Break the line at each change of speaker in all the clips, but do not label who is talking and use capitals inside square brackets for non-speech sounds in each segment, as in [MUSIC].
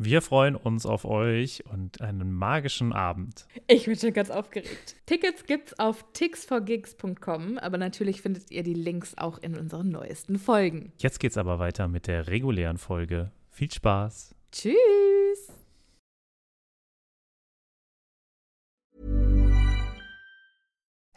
Wir freuen uns auf euch und einen magischen Abend.
Ich bin schon ganz aufgeregt. Tickets gibt's auf tixforgigs.com, aber natürlich findet ihr die Links auch in unseren neuesten Folgen.
Jetzt geht's aber weiter mit der regulären Folge. Viel Spaß.
Tschüss.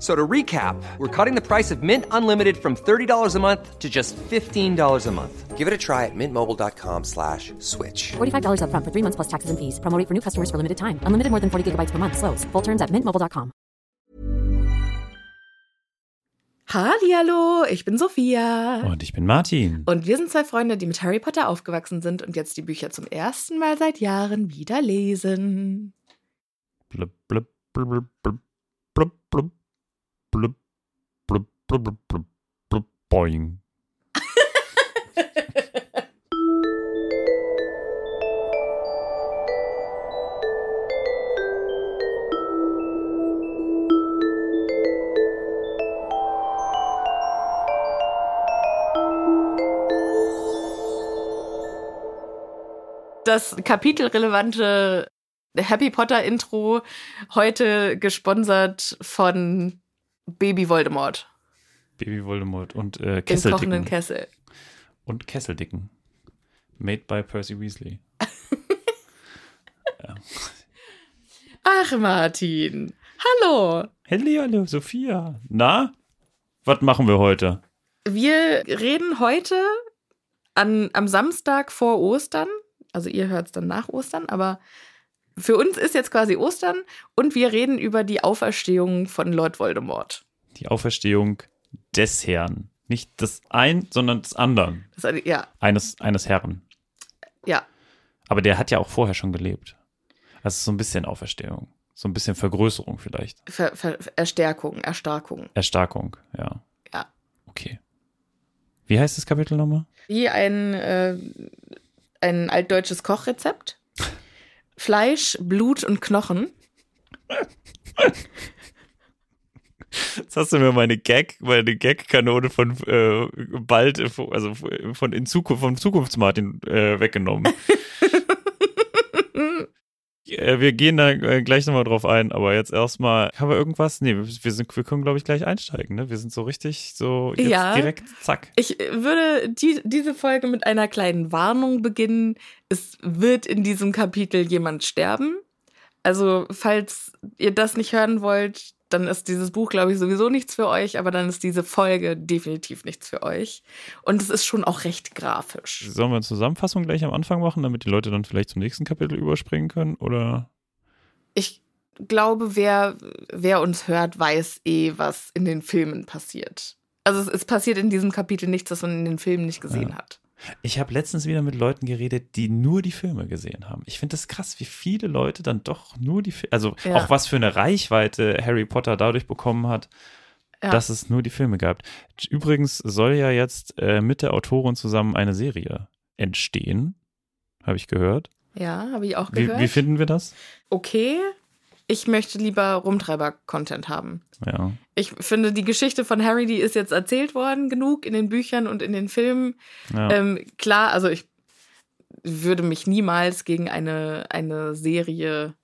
So to recap, we're cutting the price of Mint Unlimited from $30 a month to just $15 a month. Give it a try at mintmobile.com slash switch.
$45 upfront for three months plus taxes and fees. Promo rate for new customers for limited time. Unlimited more than 40 gigabytes per month. Slows. Full terms at mintmobile.com.
Hallihallo, ich bin Sophia.
Und ich bin Martin.
Und wir sind zwei Freunde, die mit Harry Potter aufgewachsen sind und jetzt die Bücher zum ersten Mal seit Jahren wieder lesen.
Blub, blub, blub, blub, blub, blub, blub, blub, blub, blub, blub, blub, boing.
Das kapitelrelevante Happy Potter Intro heute gesponsert von Baby Voldemort
Baby Voldemort und äh,
im kochenden
Kesseldicken.
Kessel.
und Kesseldicken. Made by Percy Weasley. [LAUGHS]
Ach, Martin. Hallo.
Hallo, Sophia. Na? Was machen wir heute?
Wir reden heute an, am Samstag vor Ostern. Also ihr hört es dann nach Ostern, aber für uns ist jetzt quasi Ostern und wir reden über die Auferstehung von Lord Voldemort.
Die Auferstehung des Herrn. Nicht des ein, sondern des anderen.
Das, ja,
Eines, eines Herren.
ja.
Aber der hat ja auch vorher schon gelebt. Also so ein bisschen Auferstehung. So ein bisschen Vergrößerung vielleicht.
Ver, Ver, Erstärkung, Erstarkung.
Erstarkung, ja.
Ja.
Okay. Wie heißt das Kapitel nochmal?
Wie ein, äh, ein altdeutsches Kochrezept. Fleisch, Blut und Knochen.
Jetzt hast du mir meine Gag, meine Gag-Kanone von äh, bald, also von in Zukunft, vom Zukunftsmartin äh, weggenommen. [LAUGHS] Äh, Wir gehen da äh, gleich nochmal drauf ein, aber jetzt erstmal, haben wir irgendwas? Nee, wir, sind, wir können, glaube ich, gleich einsteigen, ne? Wir sind so richtig, so jetzt
Ja.
direkt, zack.
Ich würde die, diese Folge mit einer kleinen Warnung beginnen. Es wird in diesem Kapitel jemand sterben. Also, falls ihr das nicht hören wollt, dann ist dieses Buch, glaube ich, sowieso nichts für euch, aber dann ist diese Folge definitiv nichts für euch. Und es ist schon auch recht grafisch.
Sollen wir eine Zusammenfassung gleich am Anfang machen, damit die Leute dann vielleicht zum nächsten Kapitel überspringen können? Oder?
Ich glaube, wer, wer uns hört, weiß eh, was in den Filmen passiert. Also, es, es passiert in diesem Kapitel nichts, das man in den Filmen nicht gesehen
Ja.
hat.
Ich habe letztens wieder mit Leuten geredet, die nur die Filme gesehen haben. Ich finde das krass, wie viele Leute dann doch nur die Filme, also
Ja.
auch was für eine Reichweite Harry Potter dadurch bekommen hat,
Ja.
dass es nur die Filme gab. Übrigens soll ja jetzt äh, mit der Autorin zusammen eine Serie entstehen, habe ich gehört.
Ja, habe ich auch
Wie,
gehört.
wie finden wir das?
okay, ich möchte lieber Rumtreiber-Content haben.
Ja.
Ich finde, die Geschichte von Harry, die ist jetzt erzählt worden genug in den Büchern und in den Filmen.
ja.
Ähm, klar, also ich würde mich niemals gegen eine, eine Serie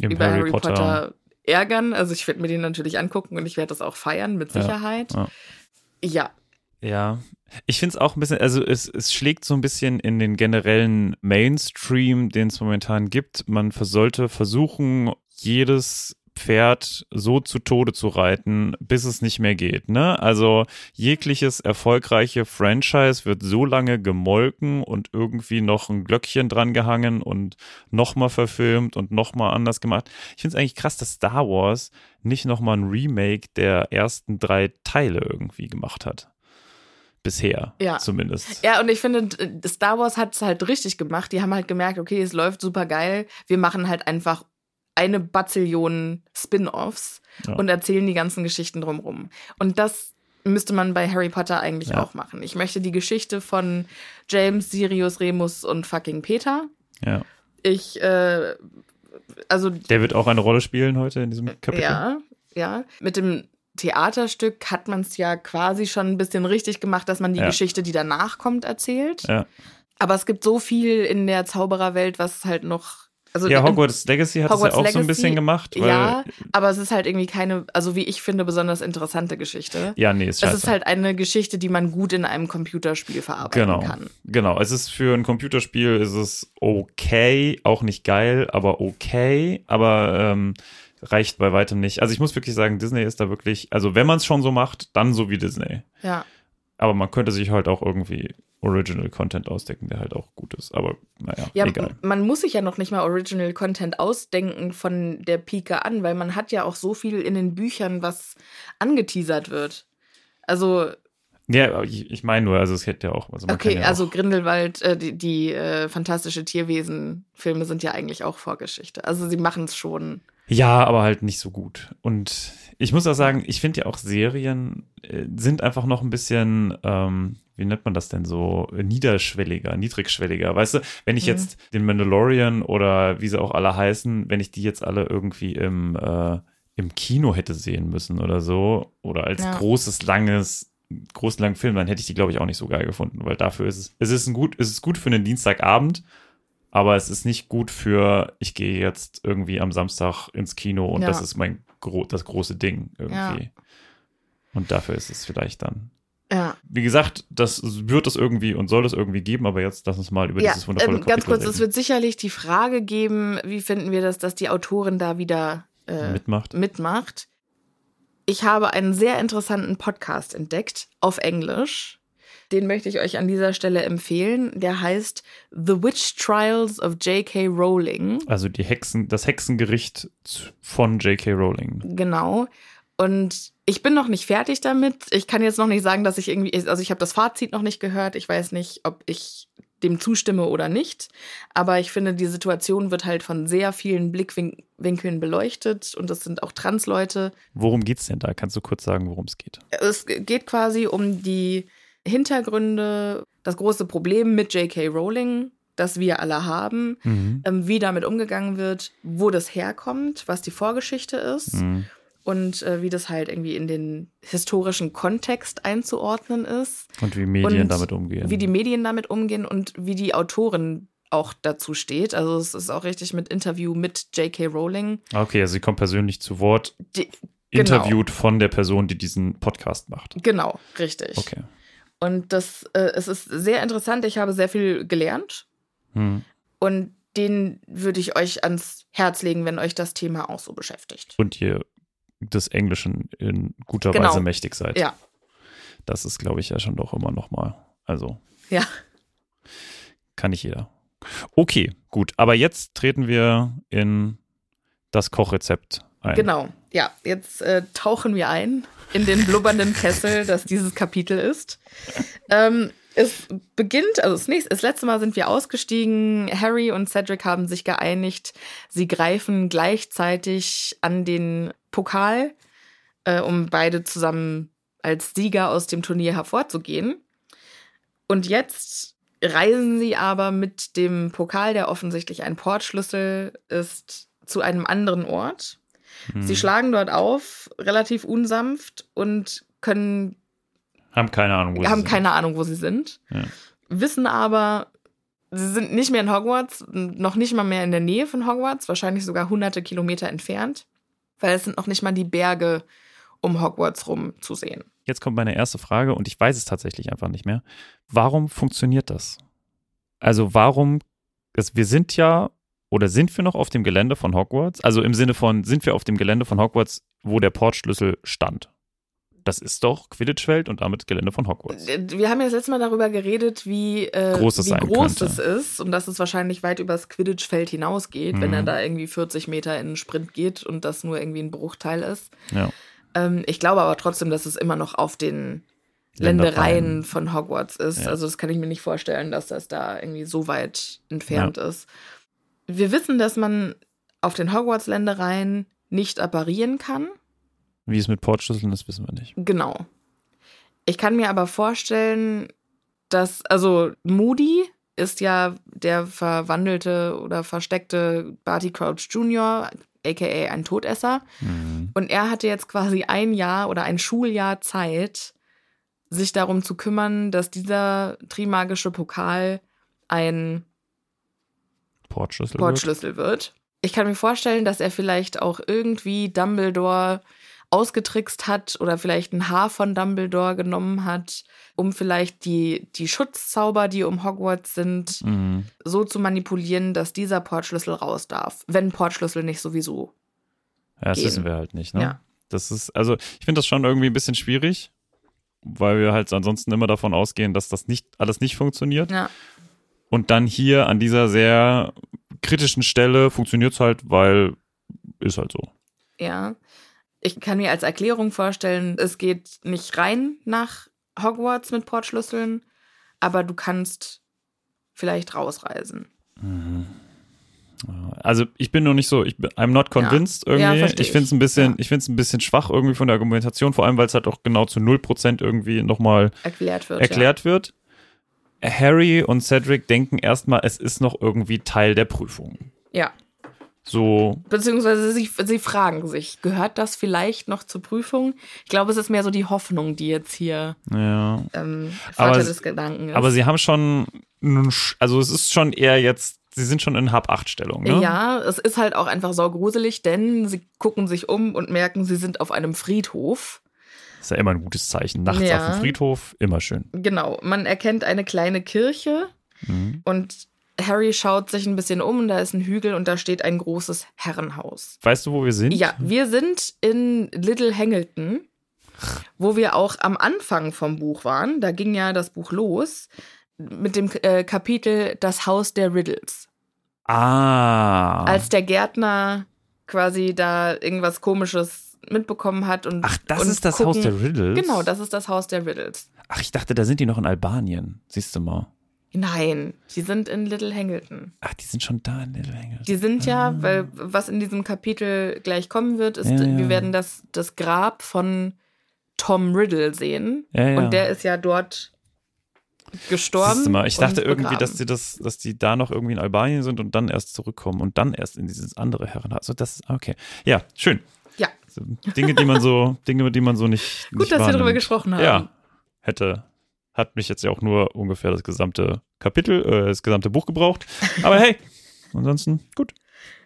Im
über Harry, Potter. ärgern. Also ich werde mir den natürlich angucken und ich werde das auch feiern, mit Sicherheit.
ja.
Ja,
Ja, ich finde es auch ein bisschen, also es, es schlägt so ein bisschen in den generellen Mainstream, den es momentan gibt. Man sollte versuchen, jedes Pferd so zu Tode zu reiten, bis es nicht mehr geht. Ne? Also jegliches erfolgreiche Franchise wird so lange gemolken und irgendwie noch ein Glöckchen dran gehangen und nochmal verfilmt und nochmal anders gemacht. Ich finde es eigentlich krass, dass Star Wars nicht nochmal ein Remake der ersten drei Teile irgendwie gemacht hat. Bisher,
Ja.
zumindest.
Ja, und ich finde, Star Wars hat es halt richtig gemacht. Die haben halt gemerkt, okay, es läuft super geil. Wir machen halt einfach eine Bazillion Spin-offs
Ja.
und erzählen die ganzen Geschichten drumrum. Und das müsste man bei Harry Potter eigentlich
Ja.
auch machen. Ich möchte die Geschichte von James, Sirius, Remus und fucking Peter.
Ja.
Ich, äh, also
Der wird auch eine Rolle spielen heute in diesem Kapitel.
ja, ja. Mit dem Theaterstück hat man es ja quasi schon ein bisschen richtig gemacht, dass man die
Ja.
Geschichte, die danach kommt, erzählt.
Ja.
Aber es gibt so viel in der Zaubererwelt, was halt noch. Also
Ja, Hogwarts Legacy hat es ja auch so ein
Legacy,
bisschen gemacht.
Ja, aber es ist halt irgendwie keine, also wie ich finde, besonders interessante Geschichte.
ja, nee, ist
es
scheiße.
ist halt eine Geschichte, die man gut in einem Computerspiel verarbeiten
genau,
kann.
genau. Es ist für ein Computerspiel ist es okay, auch nicht geil, aber okay, aber ähm, reicht bei weitem nicht. Also ich muss wirklich sagen, Disney ist da wirklich, also wenn man es schon so macht, dann so wie Disney.
Ja.
Aber man könnte sich halt auch irgendwie Original Content ausdecken, der halt auch gut ist. Aber naja,
Ja,
egal.
man muss sich ja noch nicht mal Original Content ausdenken von der Pike an, weil man hat ja auch so viel in den Büchern, was angeteasert wird. Also,
Ja, aber ich, ich meine nur, also es hätte ja auch. Also
okay,
ja
also
auch,
Grindelwald, äh, die, die äh, fantastische Tierwesen-Filme sind ja eigentlich auch Vorgeschichte. Also sie machen es schon.
Ja, aber halt nicht so gut. Und ich muss auch sagen, ich finde ja auch Serien äh, sind einfach noch ein bisschen, ähm, wie nennt man das denn so, niederschwelliger, niedrigschwelliger. Weißt du, wenn ich
Mhm.
jetzt den Mandalorian oder wie sie auch alle heißen, wenn ich die jetzt alle irgendwie im, äh, im Kino hätte sehen müssen oder so, oder als
Ja.
großes, langes, großen langen Film, dann hätte ich die, glaube ich, auch nicht so geil gefunden, weil dafür ist es, es ist ein gut, es ist gut für einen Dienstagabend, aber es ist nicht gut für, ich gehe jetzt irgendwie am Samstag ins Kino und
Ja.
das ist mein das große Ding irgendwie.
Ja.
Und dafür ist es vielleicht dann.
Ja,
Wie gesagt, das wird es irgendwie und soll es irgendwie geben, aber jetzt lass uns mal über
ja
dieses wundervolle
ähm, ganz
Kapitel
kurz,
reden.
es wird sicherlich die Frage geben, wie finden wir das, dass die Autorin da wieder äh,
mitmacht.
mitmacht. Ich habe einen sehr interessanten Podcast entdeckt auf Englisch. Den möchte ich euch an dieser Stelle empfehlen. Der heißt The Witch Trials of J.K. Rowling.
Also die Hexen, das Hexengericht von J.K. Rowling.
Genau. Und ich bin noch nicht fertig damit. Ich kann jetzt noch nicht sagen, dass ich irgendwie, also ich habe das Fazit noch nicht gehört. Ich weiß nicht, ob ich dem zustimme oder nicht. Aber ich finde, die Situation wird halt von sehr vielen Blickwinkeln beleuchtet und es sind auch Transleute.
Worum geht's denn da? Kannst du kurz sagen, worum es geht?
Es geht quasi um die Hintergründe, das große Problem mit J.K. Rowling, das wir alle haben,
Mhm.
ähm, wie damit umgegangen wird, wo das herkommt, was die Vorgeschichte ist
Mhm.
Und äh, wie das halt irgendwie in den historischen Kontext einzuordnen ist,
Und wie Medien
Und
damit umgehen.
wie die Medien damit umgehen und wie die Autorin auch dazu steht. Also es ist auch richtig mit Interview mit J.K. Rowling.
Okay, also sie kommt persönlich zu Wort,
Die, Genau.
interviewt von der Person, die diesen Podcast macht.
genau, richtig.
Okay.
Und das, äh, es ist sehr interessant. Ich habe sehr viel gelernt
Hm.
und den würde ich euch ans Herz legen, wenn euch das Thema auch so beschäftigt.
Und ihr des Englischen in guter
Genau.
Weise mächtig seid.
Ja,
Das ist, glaube ich, ja schon doch immer noch mal. Also
ja.
kann nicht jeder. Okay, gut. Aber jetzt treten wir in das Kochrezept ein.
Genau. Ja, jetzt äh, tauchen wir ein in den blubbernden Kessel, das dieses Kapitel ist. Ähm, es beginnt, also das, nächste, das letzte Mal sind wir ausgestiegen. Harry und Cedric haben sich geeinigt. Sie greifen gleichzeitig an den Pokal, äh, um beide zusammen als Sieger aus dem Turnier hervorzugehen. Und jetzt reisen sie aber mit dem Pokal, der offensichtlich ein Portschlüssel ist, zu einem anderen Ort.
Hm.
Sie schlagen dort auf, relativ unsanft und können,
Haben keine Ahnung, wo sie
haben
sind.
keine Ahnung, wo sie sind.
Ja.
Wissen aber, sie sind nicht mehr in Hogwarts, noch nicht mal mehr in der Nähe von Hogwarts, wahrscheinlich sogar hunderte Kilometer entfernt, weil es sind noch nicht mal die Berge um Hogwarts rum zu sehen.
Jetzt kommt meine erste Frage und ich weiß es tatsächlich einfach nicht mehr. Warum funktioniert das? Also warum, wir sind ja Oder sind wir noch auf dem Gelände von Hogwarts? Also im Sinne von, sind wir auf dem Gelände von Hogwarts, wo der Portschlüssel stand? Das ist doch Quidditch-Feld und damit Gelände von Hogwarts.
Wir haben ja das letzte Mal darüber geredet, wie äh,
Groß es
wie groß es ist und dass es wahrscheinlich weit übers Quidditch-Feld hinausgeht, wenn er
Mhm.
da irgendwie 40 Meter in einen Sprint geht und das nur irgendwie ein Bruchteil ist.
Ja.
Ähm, ich glaube aber trotzdem, dass es immer noch auf den
Ländereien.
Von Hogwarts ist.
Ja.
Also das kann ich mir nicht vorstellen, dass das da irgendwie so weit entfernt ist. Wir wissen, dass man auf den Hogwarts-Ländereien nicht apparieren kann.
Wie es mit Portschlüsseln ist, wissen wir nicht.
Genau. Ich kann mir aber vorstellen, dass, also Moody ist ja der verwandelte oder versteckte Barty Crouch Jr., aka ein Todesser.
Mhm.
Und er hatte jetzt quasi ein Jahr oder ein Schuljahr Zeit, sich darum zu kümmern, dass dieser trimagische Pokal ein
Portschlüssel. wird.
Portschlüssel wird. Ich kann mir vorstellen, dass er vielleicht auch irgendwie Dumbledore ausgetrickst hat oder vielleicht ein Haar von Dumbledore genommen hat, um vielleicht die, die Schutzzauber, die um Hogwarts sind,
Mhm.
so zu manipulieren, dass dieser Portschlüssel raus darf. Wenn Portschlüssel nicht sowieso.
Ja, das
gehen.
wissen wir halt nicht, ne?
Ja.
Das ist, also ich finde das schon irgendwie ein bisschen schwierig, weil wir halt ansonsten immer davon ausgehen, dass das nicht alles nicht funktioniert.
Ja.
Und dann hier an dieser sehr kritischen Stelle funktioniert es halt, weil ist halt so.
Ja. Ich kann mir als Erklärung vorstellen, es geht nicht rein nach Hogwarts mit Portschlüsseln, aber du kannst vielleicht rausreisen.
Also ich bin noch nicht so, ich bin, I'm not convinced
Ja,
irgendwie.
versteh
ich finde es ein bisschen,
Ja.
ich finde es ein bisschen schwach irgendwie von der Argumentation, vor allem weil es halt auch genau zu 0% irgendwie nochmal
Erklärt wird.
erklärt wird. Harry und Cedric denken erstmal, es ist noch irgendwie Teil der Prüfung.
Ja.
So,
Beziehungsweise sie, sie fragen sich, gehört das vielleicht noch zur Prüfung? Ich glaube, es ist mehr so die Hoffnung, die jetzt hier
ja.
ähm,
Aber
Vater
es-
des Gedanken ist.
Aber sie haben schon, also es ist schon eher jetzt, sie sind schon in Hab-8-Stellung, ne?
Ja, es ist halt auch einfach saugruselig, denn sie gucken sich um und merken, sie sind auf einem Friedhof.
Ist ja immer ein gutes Zeichen. Nachts
Ja.
auf dem Friedhof, immer schön.
Genau, man erkennt eine kleine Kirche
Mhm.
und Harry schaut sich ein bisschen um und da ist ein Hügel und da steht ein großes Herrenhaus.
Weißt du, wo wir sind?
Ja, wir sind in Little Hangleton, wo wir auch am Anfang vom Buch waren. Da ging ja das Buch los mit dem äh, Kapitel Das Haus der Riddles.
Ah.
Als der Gärtner quasi da irgendwas Komisches mitbekommen hat und
Ach, das
und
ist das
gucken-
Haus der Riddles?
Genau, das ist das Haus der Riddles.
Ach, ich dachte, da sind die noch in Albanien. Siehst du mal.
Nein, die sind in Little Hangleton.
Ach, die sind schon da in Little Hangles.
Die sind ja, weil was in diesem Kapitel gleich kommen wird, ist,
Ja, ja.
wir werden das, das Grab von Tom Riddle sehen.
Ja.
Und der ist ja dort gestorben.
Mal, ich dachte irgendwie,
begraben.
dass die das, dass die da noch irgendwie in Albanien sind und dann erst zurückkommen und dann erst in dieses andere Herrenhaus. Also das ist okay. Ja, schön.
Ja,
Dinge, die man so, [LAUGHS] Dinge, die man so nicht.
gut,
nicht
dass wir darüber gesprochen haben.
Ja, hätte, hat mich jetzt ja auch nur ungefähr das gesamte Kapitel, äh, das gesamte Buch gebraucht. Aber hey, ansonsten gut.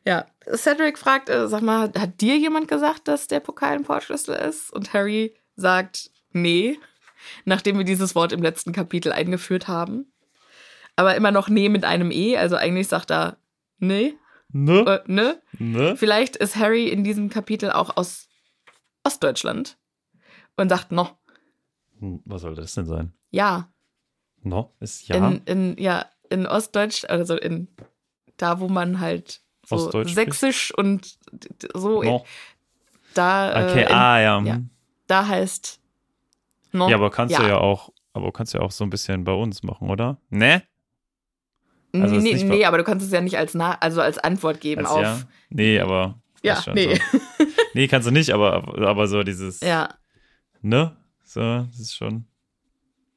Ja, Cedric fragt, äh, sag mal, hat dir jemand gesagt, dass der Pokal ein Portschlüssel ist? Und Harry sagt, nee, nachdem wir dieses Wort im letzten Kapitel eingeführt haben. Aber immer noch nee mit einem E, also eigentlich sagt er, nee,
Ne?
äh, ne.
Ne?
Vielleicht ist Harry in diesem Kapitel auch aus Ostdeutschland und sagt
Hm, Was soll das denn sein?
ja,
No? Ist ja.
in, in, ja, in Ostdeutsch, also in da, wo man halt so sächsisch und so,
no.
da, äh,
Okay,
in,
ah ja.
ja.
hm.
da heißt no,
Ja, aber kannst du ja auch, aber kannst ja auch so ein bisschen bei uns machen, oder? Ne? also
nee, nee,
ver-
aber du kannst es ja nicht als, Na also als Antwort geben
Als
auf.
ja? Nee, aber.
Ja, nee.
So. Nee, kannst du nicht, aber, aber so dieses,
Ja.
ne? So, das ist schon.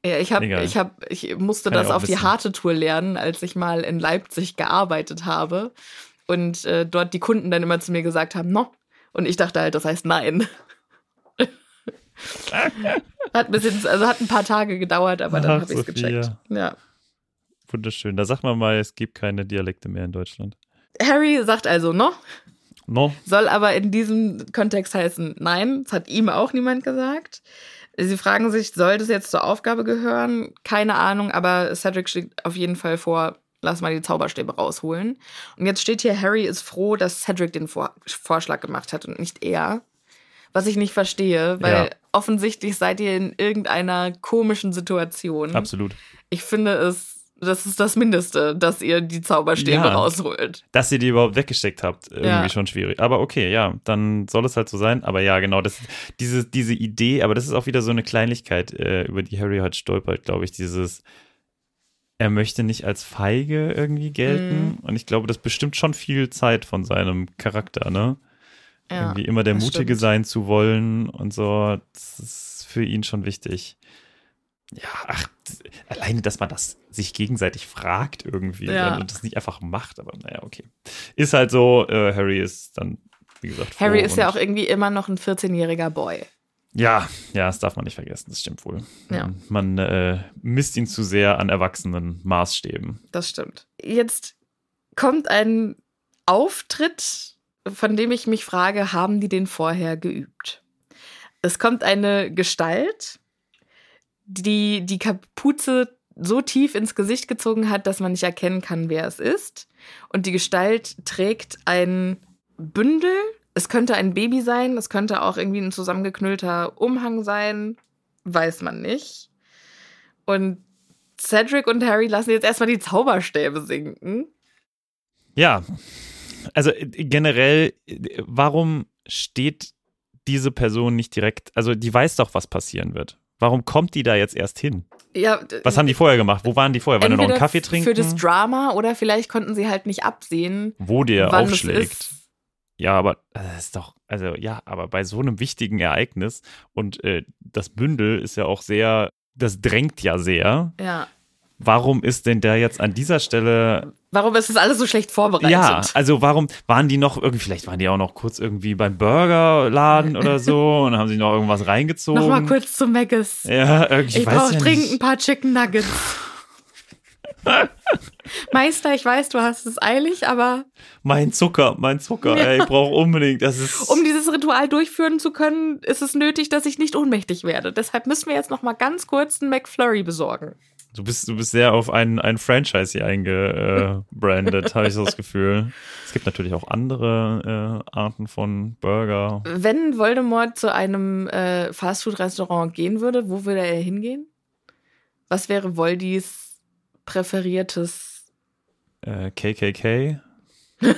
Ja, ich habe, ich habe, ich musste
Kann
das auf die harte Tour lernen, als ich mal in Leipzig gearbeitet habe und äh, dort die Kunden dann immer zu mir gesagt haben, no, und ich dachte halt, das heißt nein. [LAUGHS] hat ein bisschen, also hat ein paar Tage gedauert, aber dann habe ich es gecheckt. Ja.
Wunderschön. Da sagt man mal, es gibt keine Dialekte mehr in Deutschland.
Harry sagt also no,
No?
soll aber in diesem Kontext heißen nein. Das hat ihm auch niemand gesagt. Sie fragen sich, soll das jetzt zur Aufgabe gehören? Keine Ahnung, aber Cedric schlägt auf jeden Fall vor, lass mal die Zauberstäbe rausholen. Und jetzt steht hier, Harry ist froh, dass Cedric den Vor Vorschlag gemacht hat und nicht er. Was ich nicht verstehe, weil
Ja.
offensichtlich seid ihr in irgendeiner komischen Situation.
Absolut.
Ich finde es, das ist das Mindeste, dass ihr die Zauberstäbe
Ja.
rausholt.
Dass ihr die überhaupt weggesteckt habt, irgendwie
Ja.
schon schwierig. Aber okay, ja, dann soll es halt so sein. Aber ja, genau, das, diese, diese Idee, aber das ist auch wieder so eine Kleinigkeit, äh, über die Harry halt stolpert, glaube ich, dieses, er möchte nicht als feige irgendwie gelten.
Mhm.
Und ich glaube, das bestimmt schon viel Zeit von seinem Charakter, ne?
Ja,
irgendwie immer der Mutige
stimmt.
sein zu wollen und so. Das ist für ihn schon wichtig. Ja, ach, alleine, dass man das sich gegenseitig fragt irgendwie
Ja.
und das nicht einfach macht, aber naja, okay. Ist halt so, äh, Harry ist dann, wie gesagt,
Harry ist ja auch irgendwie immer noch ein 14-jähriger Boy.
Ja, ja, das darf man nicht vergessen, das stimmt wohl.
Ja.
Man äh, misst ihn zu sehr an erwachsenen Maßstäben.
Das stimmt. Jetzt kommt ein Auftritt, von dem ich mich frage, haben die den vorher geübt? Es kommt eine Gestalt, die die Kapuze so tief ins Gesicht gezogen hat, dass man nicht erkennen kann, wer es ist. Und die Gestalt trägt ein Bündel. Es könnte ein Baby sein, es könnte auch irgendwie ein zusammengeknüllter Umhang sein, weiß man nicht. Und Cedric und Harry lassen jetzt erstmal die Zauberstäbe sinken.
Ja, also äh, generell, warum steht diese Person nicht direkt, also die weiß doch, was passieren wird. Warum kommt die da jetzt erst hin?
Ja,
Was haben die vorher gemacht? Wo waren die vorher? Waren die noch einen Kaffee trinken?
Für das Drama oder vielleicht konnten sie halt nicht absehen,
wo der aufschlägt. Ja, aber äh, das ist doch, also ja, aber bei so einem wichtigen Ereignis und äh, das Bündel ist ja auch sehr, das drängt ja sehr.
Ja.
Warum ist denn der jetzt an dieser Stelle
Warum ist das alles so schlecht vorbereitet?
Ja, also warum waren die noch irgendwie, vielleicht waren die auch noch kurz irgendwie beim Burgerladen [LAUGHS] oder so und haben sich noch irgendwas reingezogen.
Nochmal kurz zu Maggis.
Ja, irgendwie,
Ich brauche
ja
dringend ein paar Chicken Nuggets. [LAUGHS] Meister, ich weiß, du hast es eilig, aber
Mein Zucker, mein Zucker, ey, ich brauche unbedingt, das ist.
um dieses Ritual durchführen zu können, ist es nötig, dass ich nicht ohnmächtig werde. Deshalb müssen wir jetzt noch mal ganz kurz einen McFlurry besorgen.
Du bist, du bist sehr auf ein, ein Franchise hier eingebrandet, habe ich so das Gefühl. Es gibt natürlich auch andere äh, Arten von Burger.
Wenn Voldemort zu einem äh, Fastfood-Restaurant gehen würde, wo würde er hingehen? Was wäre Voldis präferiertes?
Äh, KKK. [LAUGHS]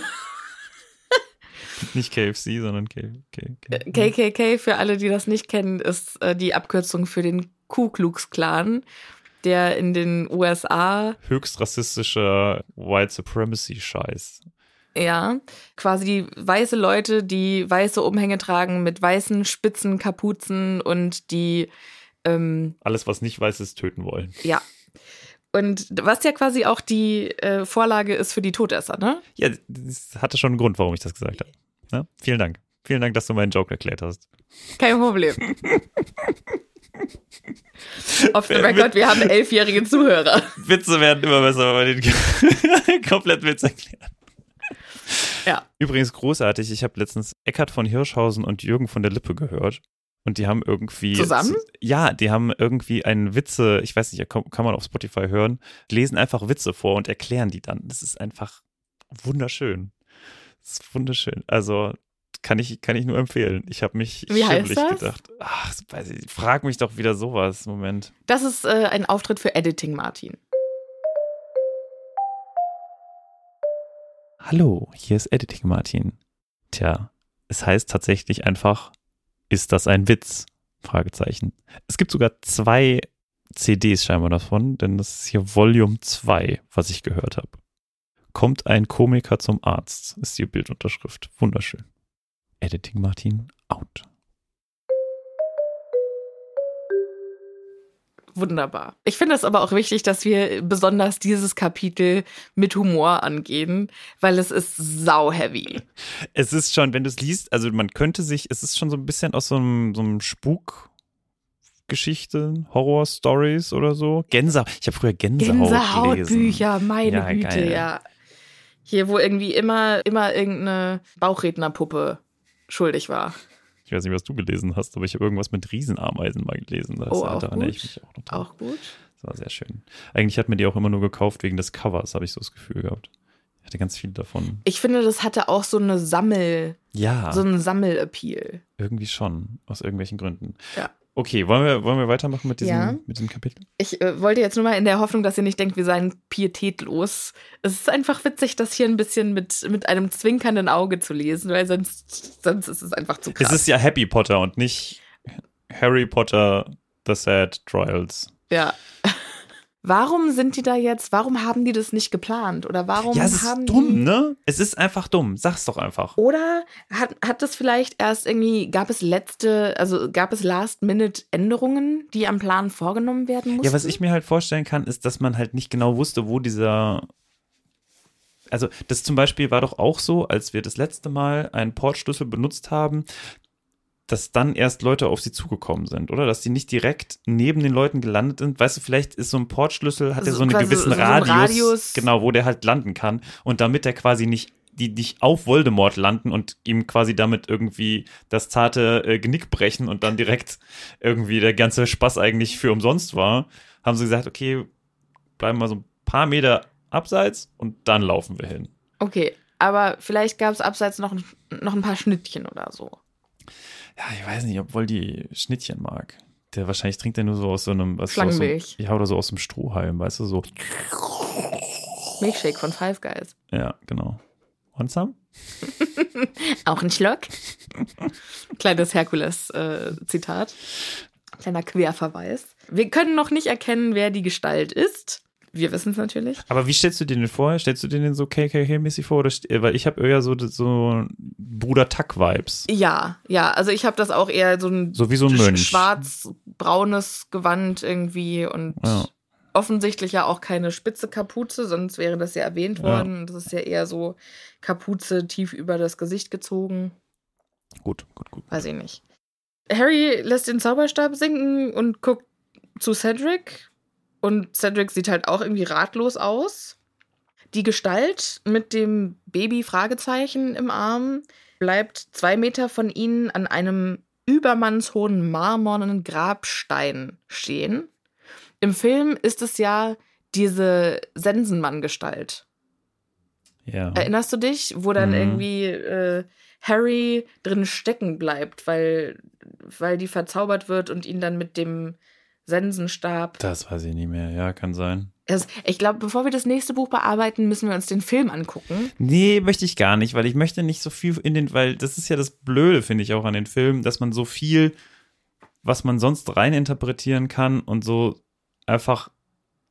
Nicht KFC, sondern KKK.
KKK, für alle, die das nicht kennen, ist äh, die Abkürzung für den Ku Klux Klan, der in den USA
Höchst rassistischer White Supremacy-Scheiß.
Ja, quasi die weiße Leute, die weiße Umhänge tragen mit weißen spitzen Kapuzen und die, ähm,
Alles, was nicht weiß ist, töten wollen.
ja. Und was ja quasi auch die äh, Vorlage ist für die Todesser, ne?
Ja, das hatte schon einen Grund, warum ich das gesagt habe. Ne? Vielen Dank. Vielen Dank, dass du meinen Joke erklärt hast.
Kein Problem. [LAUGHS] Off the record, wir haben elfjährige Zuhörer.
Witze werden immer besser, wenn man den [LAUGHS] komplett Witz erklärt.
Ja.
Übrigens großartig, ich habe letztens Eckhard von Hirschhausen und Jürgen von der Lippe gehört. Und die haben irgendwie.
Zusammen?
Ja, die haben irgendwie einen Witze, ich weiß nicht, kann, kann man auf Spotify hören, lesen einfach Witze vor und erklären die dann. Das ist einfach wunderschön. Das ist wunderschön. Also kann ich, kann ich nur empfehlen. Ich habe mich
Wie heißt das?
gedacht. Ach, weiß ich, frag mich doch wieder sowas. Moment.
Das ist äh, ein Auftritt für Editing, Martin.
Hallo, hier ist Editing Martin. Tja, es heißt tatsächlich einfach, ist das ein Witz? Fragezeichen. Es gibt sogar zwei CDs scheinbar davon, denn das ist hier Volume 2, was ich gehört habe. Kommt ein Komiker zum Arzt, ist die Bildunterschrift. Wunderschön. Editing Martin out.
Wunderbar. Ich finde es aber auch wichtig, dass wir besonders dieses Kapitel mit Humor angehen, weil es ist sau heavy. [LAUGHS]
Es ist schon, wenn du es liest, also man könnte sich, es ist schon so ein bisschen aus so einem, so einem Spuk. Geschichten, Horror-Stories oder so. Gänsehaut. Ich habe früher Gänsehaut, gelesen.
Gänsehautbücher, meine
Ja,
Güte,
geil.
ja. Hier, wo irgendwie immer, immer irgendeine Bauchrednerpuppe schuldig war.
Ich weiß nicht, was du gelesen hast, aber ich habe irgendwas mit Riesenameisen mal gelesen. Das,
Oh, auch
erinnere
gut.
ich mich auch noch dran.
Auch gut.
war sehr schön. Eigentlich hat mir die auch immer nur gekauft wegen des Covers, habe ich so das Gefühl gehabt. Ich hatte ganz viel davon.
Ich finde, das hatte auch so eine Sammel,
Ja,
so einen Sammelappeal.
irgendwie schon, aus irgendwelchen Gründen.
Ja.
Okay, wollen wir, wollen wir weitermachen mit diesem,
Ja.
mit diesem Kapitel?
Ich äh, wollte jetzt nur mal in der Hoffnung, dass ihr nicht denkt, wir seien pietätlos. Es ist einfach witzig, das hier ein bisschen mit, mit einem zwinkernden Auge zu lesen, weil sonst, sonst ist es einfach zu krass.
Es ist ja Happy Potter und nicht Harry Potter The Sad Trials.
ja. Warum sind die da jetzt? Warum haben die das nicht geplant? Oder warum
ja, es
haben
ist dumm,
die,
ne? Es ist einfach dumm. Sag's doch einfach.
Oder hat, hat das vielleicht erst irgendwie, gab es letzte, also gab es Last-Minute-Änderungen, die am Plan vorgenommen werden mussten?
Ja, was ich mir halt vorstellen kann, ist, dass man halt nicht genau wusste, wo dieser. Also, das zum Beispiel war doch auch so, als wir das letzte Mal einen Portschlüssel benutzt haben, dass dann erst Leute auf sie zugekommen sind, oder? Dass die nicht direkt neben den Leuten gelandet sind. Weißt du, vielleicht ist so ein Portschlüssel, hat er
So
so einen gewissen
so
Radius,
Radius.
genau, wo der halt landen kann. Und damit er quasi nicht die nicht auf Voldemort landen und ihm quasi damit irgendwie das zarte äh, Genick brechen und dann direkt irgendwie der ganze Spaß eigentlich für umsonst war, haben sie gesagt, okay, bleiben mal so ein paar Meter abseits und dann laufen wir hin.
Okay, aber vielleicht gab es abseits noch, noch ein paar Schnittchen oder so.
Ja, ich weiß nicht, obwohl die Schnittchen mag. Der wahrscheinlich trinkt er nur so aus so einem, was
Schlangenmilch.
So, ja, oder so aus dem Strohhalm, weißt du, so.
Milkshake von Five Guys.
Ja, genau. Want some? [LAUGHS]
Auch ein Schluck. Kleines Herkules-Zitat. Kleiner Querverweis. Wir können noch nicht erkennen, wer die Gestalt ist. Wir wissen es natürlich.
Aber wie stellst du dir den vor? Stellst du dir den so KKK-mäßig vor? Oder, weil ich habe eher so, so Bruder Tuck-Vibes.
Ja, ja, also ich habe das auch eher so ein,
So wie so ein Mönch.
schwarz-braunes Gewand irgendwie und
Ja.
offensichtlich ja auch keine spitze Kapuze, sonst wäre das ja erwähnt
Ja.
worden. Das ist ja eher so Kapuze tief über das Gesicht gezogen.
Gut, gut, gut.
Weiß ich nicht. Harry lässt den Zauberstab sinken und guckt zu Cedric. Und Cedric sieht halt auch irgendwie ratlos aus. Die Gestalt mit dem Baby-Fragezeichen im Arm bleibt zwei Meter von ihnen an einem übermannshohen marmornen Grabstein stehen. Im Film ist es ja diese Sensenmann-Gestalt.
Ja.
Erinnerst du dich, wo dann
Mhm.
irgendwie äh, Harry drin stecken bleibt, weil, weil die verzaubert wird und ihn dann mit dem Sensenstab.
Das weiß ich nicht mehr. Ja, kann sein.
Also, ich glaube, bevor wir das nächste Buch bearbeiten, müssen wir uns den Film angucken.
Nee, möchte ich gar nicht, weil ich möchte nicht so viel in den, weil das ist ja das Blöde, finde ich auch an den Filmen, dass man so viel, was man sonst rein interpretieren kann und so einfach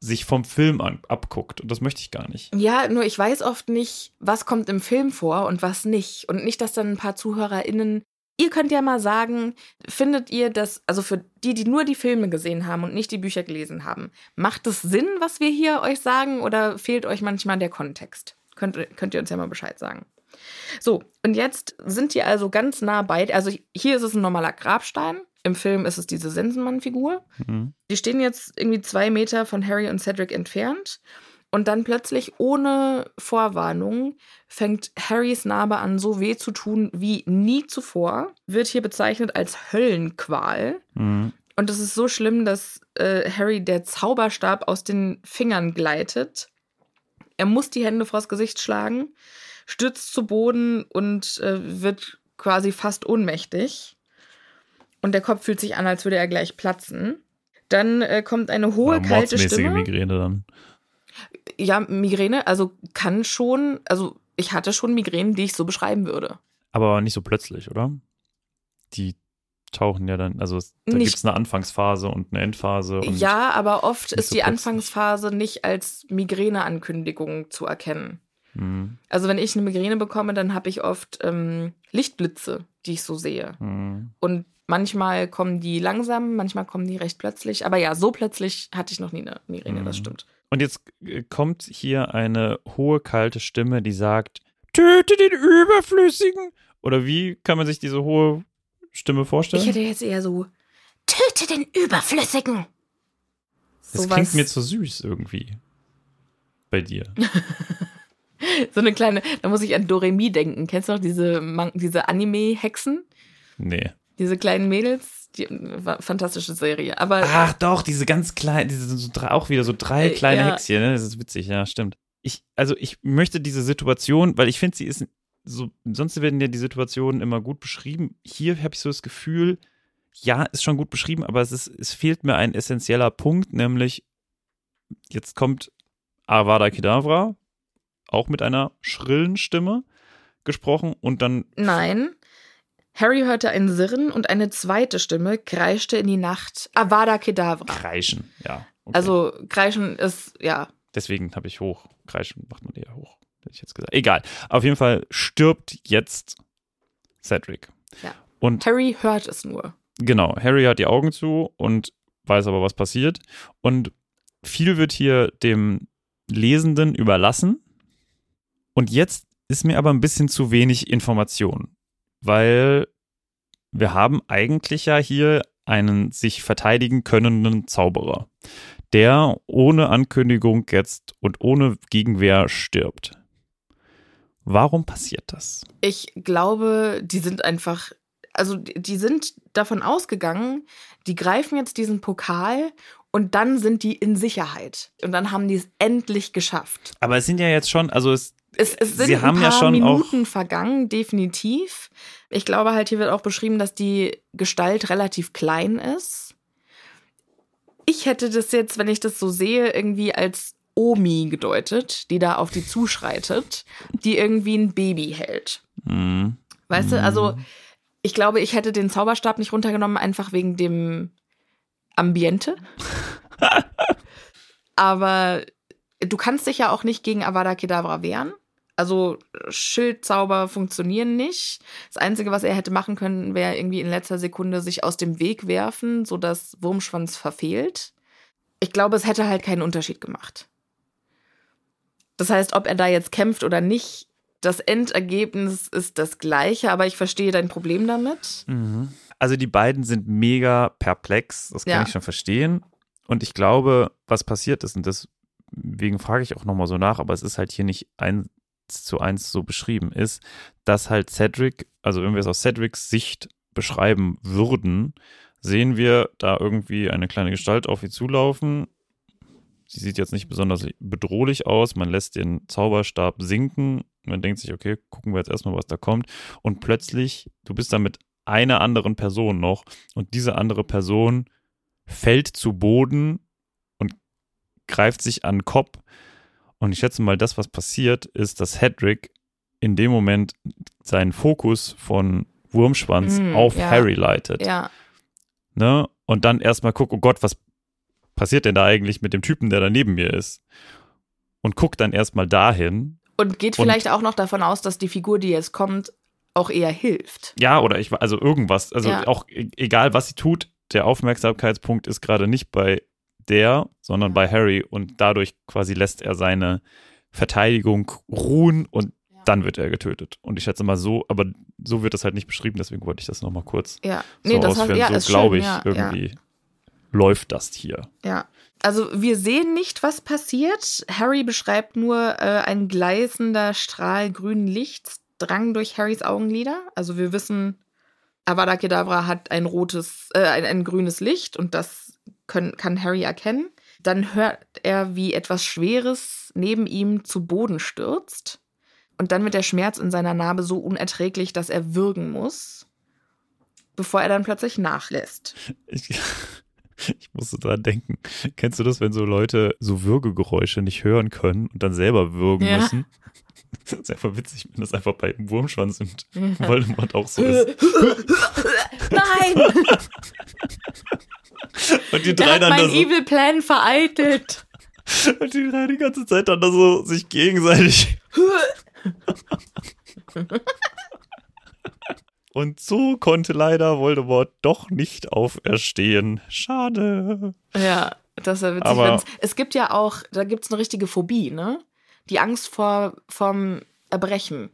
sich vom Film an, abguckt. Und das möchte ich gar nicht.
Ja, nur ich weiß oft nicht, was kommt im Film vor und was nicht. Und nicht, dass dann ein paar ZuhörerInnen. Ihr könnt ja mal sagen, findet ihr das, also für die, die nur die Filme gesehen haben und nicht die Bücher gelesen haben, macht es Sinn, was wir hier euch sagen oder fehlt euch manchmal der Kontext? Könnt, könnt ihr uns ja mal Bescheid sagen. So, und jetzt sind die also ganz nah bei, also hier ist es ein normaler Grabstein, im Film ist es diese Sensenmann-Figur.
Mhm.
Die stehen jetzt irgendwie zwei Meter von Harry und Cedric entfernt. Und dann plötzlich ohne Vorwarnung fängt Harrys Narbe an, so weh zu tun wie nie zuvor. Wird hier bezeichnet als Höllenqual.
Mhm.
Und es ist so schlimm, dass äh, Harry der Zauberstab aus den Fingern gleitet. Er muss die Hände vors Gesicht schlagen, stürzt zu Boden und äh, wird quasi fast ohnmächtig. Und der Kopf fühlt sich an, als würde er gleich platzen. Dann äh, kommt eine hohe,
Oder
kalte Stimme.
Migräne dann.
Ja, Migräne, also kann schon, also ich hatte schon Migräne, die ich so beschreiben würde.
Aber nicht so plötzlich, oder? Die tauchen ja dann, also da gibt es eine Anfangsphase und eine Endphase. Und
Ja, aber oft ist
so
die
plötzlich.
Anfangsphase nicht als Migräneankündigung zu erkennen.
Mhm.
Also wenn ich eine Migräne bekomme, dann habe ich oft ähm, Lichtblitze, die ich so sehe.
Mhm.
Und manchmal kommen die langsam, manchmal kommen die recht plötzlich. Aber ja, so plötzlich hatte ich noch nie eine Migräne, das
Mhm.
stimmt.
Und jetzt äh, kommt hier eine hohe, kalte Stimme, die sagt, töte den Überflüssigen. Oder wie kann man sich diese hohe Stimme vorstellen?
Ich hätte jetzt eher so, töte den Überflüssigen.
das
sowas-
klingt mir zu süß irgendwie. Bei dir. [LAUGHS]
So eine kleine, da muss ich an Doremi denken. Kennst du noch diese, diese Anime-Hexen?
Nee.
Diese kleinen Mädels, die fantastische Serie. Aber
Ach doch, diese ganz kleinen, diese so drei, auch wieder so drei
Äh,
kleine
ja.
Häkschen, ne? Das ist witzig, ja, stimmt. Ich, also ich möchte diese Situation, weil ich finde, sie ist so, sonst werden ja die Situationen immer gut beschrieben. Hier habe ich so das Gefühl, ja, ist schon gut beschrieben, aber es ist, es fehlt mir ein essentieller Punkt, nämlich jetzt kommt Avada Kedavra, auch mit einer schrillen Stimme gesprochen und dann
nein. Harry hörte ein Sirren und eine zweite Stimme kreischte in die Nacht. Avada Kedavra.
kreischen, ja. okay.
Also kreischen ist, ja.
Deswegen habe ich hoch. Kreischen macht man eher hoch, hätte ich jetzt gesagt. Egal. Auf jeden Fall stirbt jetzt Cedric.
Ja.
Und
Harry hört es nur.
genau, Harry hat die Augen zu und weiß aber, was passiert. Und viel wird hier dem Lesenden überlassen. Und jetzt ist mir aber ein bisschen zu wenig Information, weil wir haben eigentlich ja hier einen sich verteidigen könnenden Zauberer, der ohne Ankündigung jetzt und ohne Gegenwehr stirbt. Warum passiert das?
Ich glaube, die sind einfach, also die die sind davon ausgegangen, die greifen jetzt diesen Pokal und dann sind die in Sicherheit. Und dann haben die es endlich geschafft.
Aber es sind ja jetzt schon, also es,
Es, es sind
Sie
ein
haben
paar
ja schon
Minuten vergangen, definitiv. Ich glaube halt, hier wird auch beschrieben, dass die Gestalt relativ klein ist. Ich hätte das jetzt, wenn ich das so sehe, irgendwie als Omi gedeutet, die da auf die zuschreitet, die irgendwie ein Baby hält.
mh,
Weißt du, also ich glaube, ich hätte den Zauberstab nicht runtergenommen, einfach wegen dem Ambiente. [LAUGHS] Aber du kannst dich ja auch nicht gegen Avada Kedavra wehren. Also Schildzauber funktionieren nicht. Das Einzige, was er hätte machen können, wäre irgendwie in letzter Sekunde sich aus dem Weg werfen, sodass Wurmschwanz verfehlt. Ich glaube, es hätte halt keinen Unterschied gemacht. Das heißt, ob er da jetzt kämpft oder nicht, das Endergebnis ist das gleiche, aber ich verstehe dein Problem damit.
Also die beiden sind mega perplex, das kann
Ja.
ich schon verstehen. Und ich glaube, was passiert ist, und deswegen frage ich auch nochmal so nach, aber es ist halt hier nicht eins zu eins so beschrieben, ist, dass halt Cedric, also wenn wir es aus Cedrics Sicht beschreiben würden, sehen wir da irgendwie eine kleine Gestalt auf ihn zulaufen. Sie sieht jetzt nicht besonders bedrohlich aus. Man lässt den Zauberstab sinken. Man denkt sich, okay, gucken wir jetzt erstmal, was da kommt. Und plötzlich, du bist da mit einer anderen Person noch und diese andere Person fällt zu Boden und greift sich an den Kopf. Und ich schätze mal, das, was passiert, ist, dass Hedrick in dem Moment seinen Fokus von Wurmschwanz
Mm,
auf
ja.
Harry leitet.
Ja,
Ne? Und dann erstmal guckt, oh Gott, was passiert denn da eigentlich mit dem Typen, der da neben mir ist? Und guckt dann erstmal dahin.
und geht
Und-
vielleicht auch noch davon aus, dass die Figur, die jetzt kommt, auch eher hilft.
Ja, oder ich, also irgendwas. Also
Ja.
auch e- egal, was sie tut, der Aufmerksamkeitspunkt ist gerade nicht bei der, sondern bei Harry und dadurch quasi lässt er seine Verteidigung ruhen und dann wird er getötet. Und ich schätze mal so, aber so wird das halt nicht beschrieben, deswegen wollte ich das nochmal kurz
Ja,
so
nee, das heißt,
ausführen.
ja,
so glaube ich
ja,
irgendwie läuft das hier.
Ja, ja. Also wir sehen nicht, was passiert. Harry beschreibt nur, äh, ein gleißender Strahl grünen Lichts drang durch Harrys Augenlider. Also wir wissen, Avada Kedavra hat ein rotes, äh, ein, ein grünes Licht und das können, kann Harry erkennen. Dann hört er, wie etwas Schweres neben ihm zu Boden stürzt. Und dann wird der Schmerz in seiner Narbe so unerträglich, dass er würgen muss, bevor er dann plötzlich nachlässt. [LAUGHS]
Ich, ich musste dran denken. Kennst du das, wenn so Leute so Würgegeräusche nicht hören können und dann selber würgen
Ja.
müssen? [LAUGHS] Das ist einfach witzig, wenn das einfach bei Wurmschwanz und Voldemort auch so ist. [LAUGHS]
Nein!
Und die
Der
drei
hat
dann da
meinen
so,
Evil Plan vereitelt. [LAUGHS]
und die drei die ganze Zeit dann da so sich gegenseitig. [LAUGHS] Und so konnte leider Voldemort doch nicht auferstehen. Schade.
Ja, das ist ja witzig.
Aber-
es gibt ja auch, da gibt es eine richtige Phobie, ne? Die Angst vor vom Erbrechen.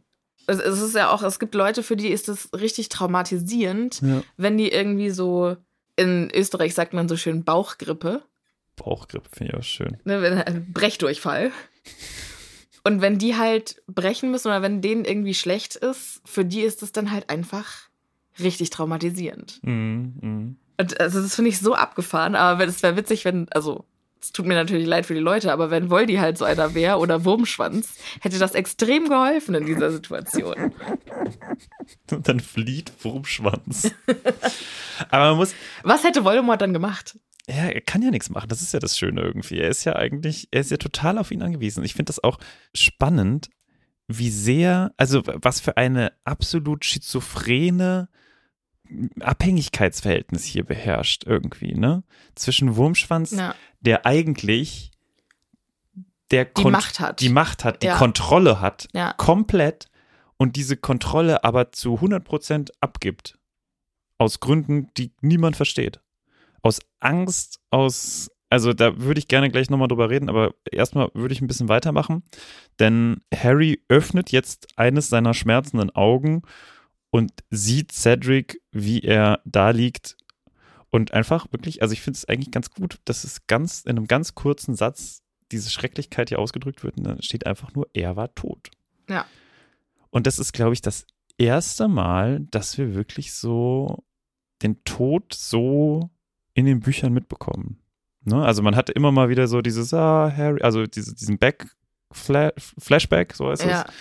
Es, es ist ja auch, es gibt Leute, für die ist es richtig traumatisierend,
Ja.
wenn die irgendwie so, in Österreich sagt man so schön Bauchgrippe,
Bauchgrippe finde ich auch schön.
ne, ein Brechdurchfall. Und wenn die halt brechen müssen oder wenn denen irgendwie schlecht ist, für die ist es dann halt einfach richtig traumatisierend.
Mhm, mhm.
Und also das finde ich so abgefahren, aber es wäre witzig, wenn, also es tut mir natürlich leid für die Leute, aber wenn Voldy halt so einer wäre oder Wurmschwanz, hätte das extrem geholfen in dieser Situation. [LAUGHS]
Und dann flieht Wurmschwanz. [LAUGHS] Aber man muss,
Was hätte Voldemort dann gemacht?
ja, er kann ja nichts machen. Das ist ja das Schöne irgendwie. Er ist ja eigentlich, er ist ja total auf ihn angewiesen. Ich finde das auch spannend, wie sehr, also was für eine absolut schizophrene Abhängigkeitsverhältnis hier beherrscht irgendwie, ne? Zwischen Wurmschwanz,
Ja.
der eigentlich der
Die
Kon-
Macht hat.
die Macht hat, die
Ja.
Kontrolle hat,
Ja.
komplett und diese Kontrolle aber zu 100% abgibt. Aus Gründen, die niemand versteht. Aus Angst, aus, also da würde ich gerne gleich nochmal drüber reden, aber erstmal würde ich ein bisschen weitermachen, denn Harry öffnet jetzt eines seiner schmerzenden Augen und sieht Cedric, wie er da liegt und einfach wirklich, also ich finde es eigentlich ganz gut, dass es ganz in einem ganz kurzen Satz diese Schrecklichkeit hier ausgedrückt wird und dann steht einfach nur, er war tot.
Ja.
Und das ist, glaube ich, das erste Mal, dass wir wirklich so den Tod so in den Büchern mitbekommen. Ne? Also man hatte immer mal wieder so dieses, ah, Harry, also diese, diesen Back, Fla Flashback, so heißt
Ja.
es,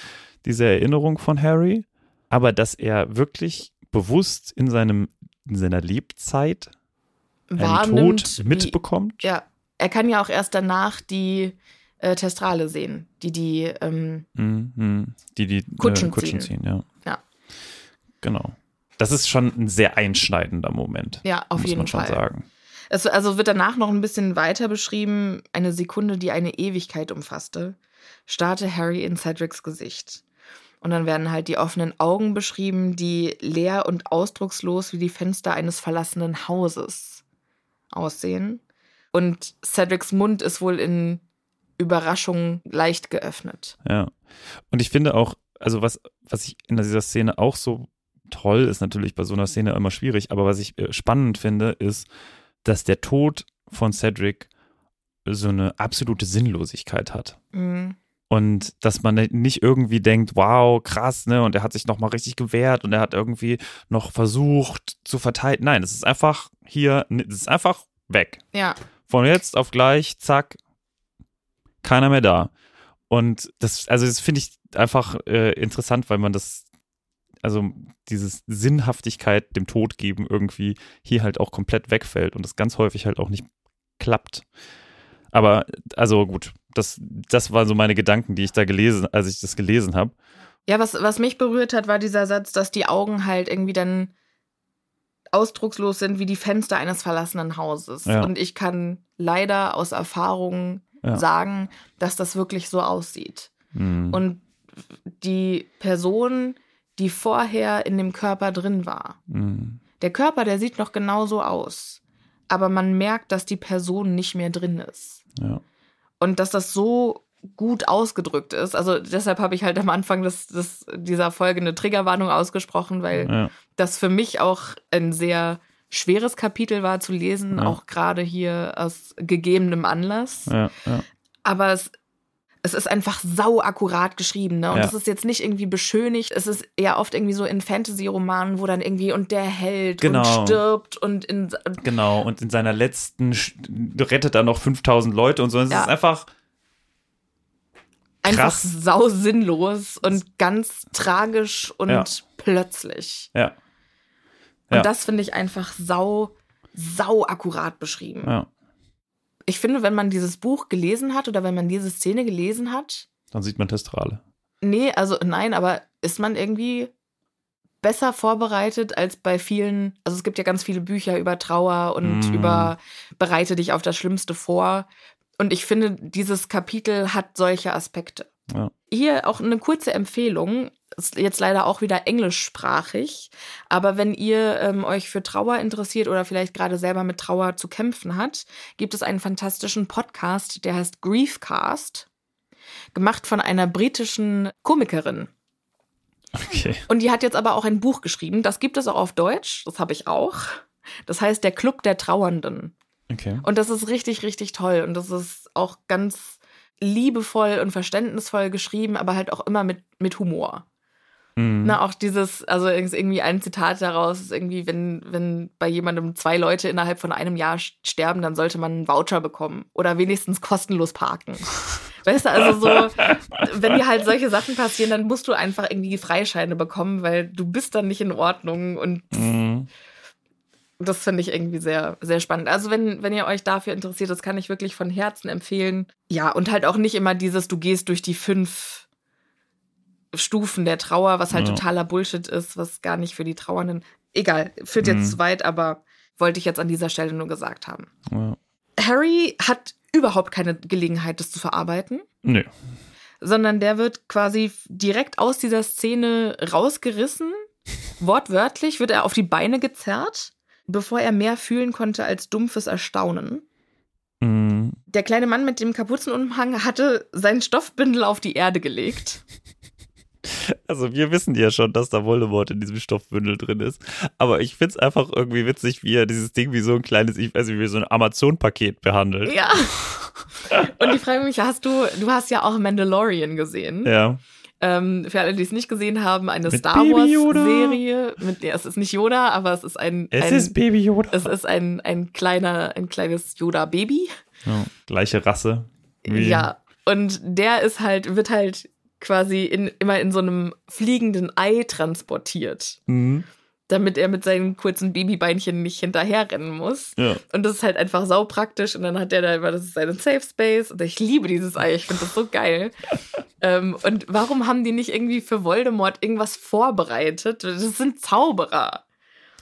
diese Erinnerung von Harry, aber dass er wirklich bewusst in seinem, in seiner Lebzeit einen Tod
wie-
mitbekommt.
Ja, er kann ja auch erst danach die äh, Testrale sehen, die die, ähm,
Mhm. Die die
Kutschen
äh, Kutschen
ziehen.
ziehen, ja.
Ja.
Genau. Das ist schon ein sehr einschneidender Moment.
ja, auf
muss
jeden
man schon
Fall.
sagen.
Es, also wird danach noch ein bisschen weiter beschrieben, eine Sekunde, die eine Ewigkeit umfasste, starrte Harry in Cedrics Gesicht. Und dann werden halt die offenen Augen beschrieben, die leer und ausdruckslos wie die Fenster eines verlassenen Hauses aussehen. Und Cedrics Mund ist wohl in Überraschung leicht geöffnet.
Ja. Und ich finde auch, also was, was ich in dieser Szene auch so toll ist, natürlich bei so einer Szene immer schwierig, aber was ich äh, spannend finde, ist, dass der Tod von Cedric so eine absolute Sinnlosigkeit hat.
Mhm.
Und dass man nicht irgendwie denkt, wow, krass, ne? Und er hat sich nochmal richtig gewehrt und er hat irgendwie noch versucht zu verteidigen. Nein, es ist einfach hier, es ist einfach weg.
Ja,
Von jetzt auf gleich, zack, keiner mehr da. Und das, also das finde ich einfach äh, interessant, weil man das, also dieses Sinnhaftigkeit dem Tod geben irgendwie hier halt auch komplett wegfällt und das ganz häufig halt auch nicht klappt. Aber, also gut, das, das waren so meine Gedanken, die ich da gelesen, als ich das gelesen habe.
Ja, was, was mich berührt hat, war dieser Satz, dass die Augen halt irgendwie dann ausdruckslos sind wie die Fenster eines verlassenen Hauses.
Ja.
Und ich kann leider aus Erfahrung
Ja.
sagen, dass das wirklich so aussieht.
Hm.
Und die Person, die vorher in dem Körper drin war,
Hm.
der Körper, der sieht noch genauso aus. Aber man merkt, dass die Person nicht mehr drin ist.
Ja.
Und dass das so gut ausgedrückt ist. Also deshalb habe ich halt am Anfang des, des, dieser Folge eine Triggerwarnung ausgesprochen, weil
Ja.
das für mich auch ein sehr schweres Kapitel war zu lesen,
Ja.
auch gerade hier aus gegebenem Anlass.
Ja, ja.
Aber es, es ist einfach sau akkurat geschrieben, ne? Und
Ja.
das ist jetzt nicht irgendwie beschönigt. Es ist eher oft irgendwie so in Fantasy-Romanen, wo dann irgendwie und der hält
Genau.
und stirbt und in
Genau, und in seiner letzten rettet er noch 5000 Leute und so. Es
Ja.
ist einfach,
einfach
Krass.
sau sinnlos und ganz tragisch und
Ja.
plötzlich.
ja,
Und
Ja.
das finde ich einfach sau, sau akkurat beschrieben.
ja.
Ich finde, wenn man dieses Buch gelesen hat oder wenn man diese Szene gelesen hat,
Dann sieht man Testrale.
nee, also nein, aber ist man irgendwie besser vorbereitet als bei vielen, also es gibt ja ganz viele Bücher über Trauer und
Mm.
über bereite dich auf das Schlimmste vor. Und ich finde, dieses Kapitel hat solche Aspekte.
Ja.
Hier auch eine kurze Empfehlung, ist jetzt leider auch wieder englischsprachig, aber wenn ihr ähm, euch für Trauer interessiert oder vielleicht gerade selber mit Trauer zu kämpfen hat, gibt es einen fantastischen Podcast, der heißt Griefcast, gemacht von einer britischen Komikerin.
Okay.
Und die hat jetzt aber auch ein Buch geschrieben, das gibt es auch auf Deutsch, das habe ich auch. Das heißt Der Club der Trauernden.
Okay.
Und das ist richtig, richtig toll. Und das ist auch ganz liebevoll und verständnisvoll geschrieben, aber halt auch immer mit, mit Humor.
Mhm.
Na, auch dieses, also irgendwie ein Zitat daraus ist irgendwie, wenn, wenn bei jemandem zwei Leute innerhalb von einem Jahr sterben, dann sollte man einen Voucher bekommen oder wenigstens kostenlos parken. [LAUGHS] Weißt du, also so, wenn dir halt solche Sachen passieren, dann musst du einfach irgendwie Freischeine bekommen, weil du bist dann nicht in Ordnung und
Mhm.
das finde ich irgendwie sehr, sehr spannend. Also, wenn, wenn ihr euch dafür interessiert, das kann ich wirklich von Herzen empfehlen. Ja, und halt auch nicht immer dieses, du gehst durch die fünf Stufen der Trauer, was halt
Ja.
totaler Bullshit ist, was gar nicht für die Trauernden. Egal, führt jetzt
Mhm.
zu weit, aber wollte ich jetzt an dieser Stelle nur gesagt haben.
Ja.
Harry hat überhaupt keine Gelegenheit, das zu verarbeiten,
Nö.
sondern der wird quasi direkt aus dieser Szene rausgerissen. Wortwörtlich wird er auf die Beine gezerrt, bevor er mehr fühlen konnte als dumpfes Erstaunen.
Mhm.
Der kleine Mann mit dem Kapuzenumhang hatte sein Stoffbündel auf die Erde gelegt.
Also wir wissen ja schon, dass da Voldemort in diesem Stoffbündel drin ist. Aber ich find's einfach irgendwie witzig, wie er dieses Ding wie so ein kleines, ich weiß nicht, wie so ein Amazon-Paket behandelt.
Ja. Und ich frage mich, hast du, du hast ja auch Mandalorian gesehen.
Ja.
Ähm, für alle, die es nicht gesehen haben, eine
Mit
Star. Wars-Serie. Mit, ja, es ist nicht Yoda, aber es ist ein,
Es
ein
ist Baby Yoda.
es ist ein, ein kleiner, ein kleines Yoda-Baby.
Ja, gleiche Rasse. wie-
Ja. Und der ist halt, wird halt quasi in, immer in so einem fliegenden Ei transportiert,
Mhm.
damit er mit seinen kurzen Babybeinchen nicht hinterherrennen muss.
Ja.
Und das ist halt einfach saupraktisch. Und dann hat der da immer, das ist seine Safe Space. Und ich liebe dieses Ei. Ich finde das so geil. [LAUGHS] ähm, und warum haben die nicht irgendwie für Voldemort irgendwas vorbereitet? Das sind Zauberer.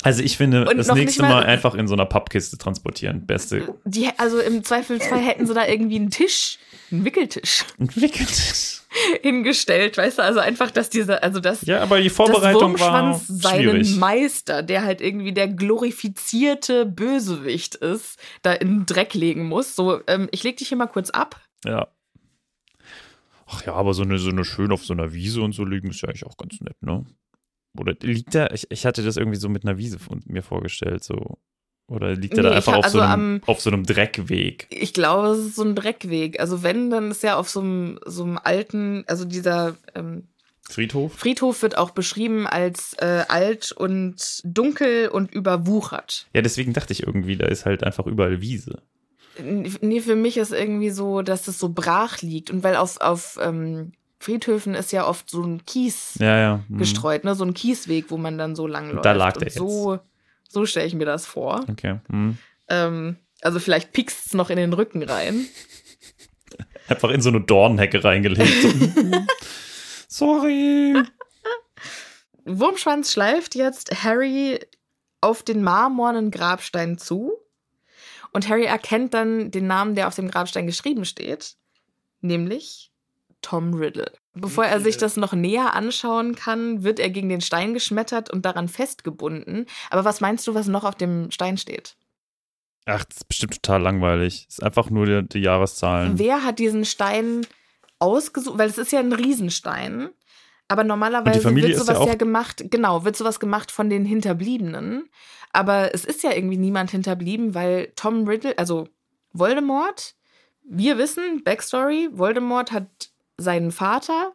Also ich finde,
Und
das nächste
mal-
mal einfach in so einer Pappkiste transportieren. Beste.
Die, also im Zweifelsfall hätten sie da irgendwie einen Tisch, einen Wickeltisch
Entwickelt. [LAUGHS]
hingestellt, weißt du? Also einfach, dass diese, also das,
Ja, aber die
das
Vorbereitung war
Wurmschwanz seinen
schwierig.
Meister, der halt irgendwie der glorifizierte Bösewicht ist, da in den Dreck legen muss. So, ähm, ich leg dich hier mal kurz ab.
Ja. Ach ja, aber so eine, so eine schön auf so einer Wiese und so liegen ist ja eigentlich auch ganz nett, ne? Oder liegt da, ich, ich hatte das irgendwie so mit einer Wiese von mir vorgestellt, so. Oder liegt er
Nee,
da einfach auf, so
also
einem,
am-
auf so einem Dreckweg?
Ich glaube, es ist so ein Dreckweg. Also wenn, dann ist ja auf so einem, so einem alten, also dieser ähm,
Friedhof?
Friedhof wird auch beschrieben als äh, alt und dunkel und überwuchert.
Ja, deswegen dachte ich irgendwie, da ist halt einfach überall Wiese.
Nee, für mich ist irgendwie so, dass es so brach liegt. Und weil auf, auf ähm, Friedhöfen ist ja oft so ein Kies
Ja, ja. hm.
gestreut, ne? So ein Kiesweg, wo man dann so lang läuft.
da lag
Und
der
so, so stelle ich mir das vor.
Okay. Hm.
Ähm, also vielleicht piekst es noch in den Rücken rein. [LAUGHS]
Einfach in so eine Dornhecke reingelegt. [LAUGHS] Sorry.
Wurmschwanz schleift jetzt Harry auf den marmornen Grabstein zu. Und Harry erkennt dann den Namen, der auf dem Grabstein geschrieben steht, nämlich Tom Riddle. Bevor er sich das noch näher anschauen kann, wird er gegen den Stein geschmettert und daran festgebunden. Aber was meinst du, was noch auf dem Stein steht?
Ach, das ist bestimmt total langweilig. Ist einfach nur die, die Jahreszahlen.
Wer hat diesen Stein ausgesucht? Weil es ist ja ein Riesenstein. Aber normalerweise wird sowas
ja
ja, gemacht, genau, wird sowas gemacht von den Hinterbliebenen. Aber es ist ja irgendwie niemand hinterblieben, weil Tom Riddle, also Voldemort, wir wissen, Backstory, Voldemort hat seinen Vater,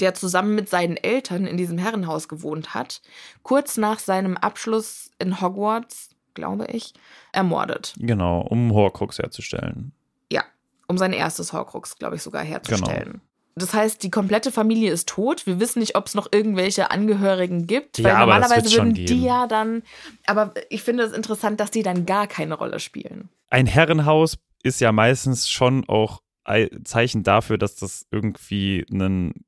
der zusammen mit seinen Eltern in diesem Herrenhaus gewohnt hat, kurz nach seinem Abschluss in Hogwarts, glaube ich, ermordet.
Genau, um Horcrux herzustellen.
Ja, um sein erstes Horcrux, glaube ich, sogar herzustellen.
Genau.
Das heißt, die komplette Familie ist tot. Wir wissen nicht, ob es noch irgendwelche Angehörigen gibt,
Ja,
weil normalerweise würden
geben.
die ja dann. Aber ich finde es interessant, dass die dann gar keine Rolle spielen.
Ein Herrenhaus ist ja meistens schon auch Zeichen dafür, dass das irgendwie einen,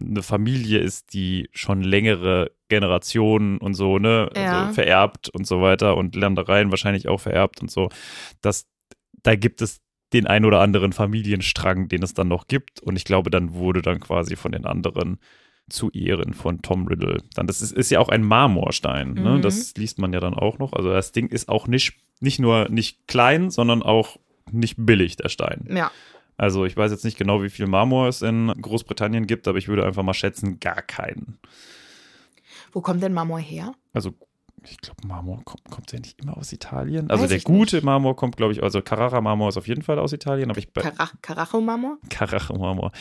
eine Familie ist, die schon längere Generationen und so, ne,
Ja.
also vererbt und so weiter und Ländereien wahrscheinlich auch vererbt und so. Das, da gibt es den ein oder anderen Familienstrang, den es dann noch gibt. Und ich glaube, dann wurde dann quasi von den anderen zu Ehren von Tom Riddle. Dann, das ist, ist ja auch ein Marmorstein. Ne?
Mhm.
Das liest man ja dann auch noch. Also das Ding ist auch nicht, nicht nur nicht klein, sondern auch nicht billig, der Stein.
Ja.
Also ich weiß jetzt nicht genau, wie viel Marmor es in Großbritannien gibt, aber ich würde einfach mal schätzen, gar keinen.
Wo kommt denn Marmor her?
Also ich glaube, Marmor kommt, kommt ja nicht immer aus Italien. Also
Weiß
der gute
nicht.
Marmor kommt, glaube ich, also Carrara-Marmor ist auf jeden Fall aus Italien, aber ich bei
Cara Carajo-Marmor?
Carrara-Marmor.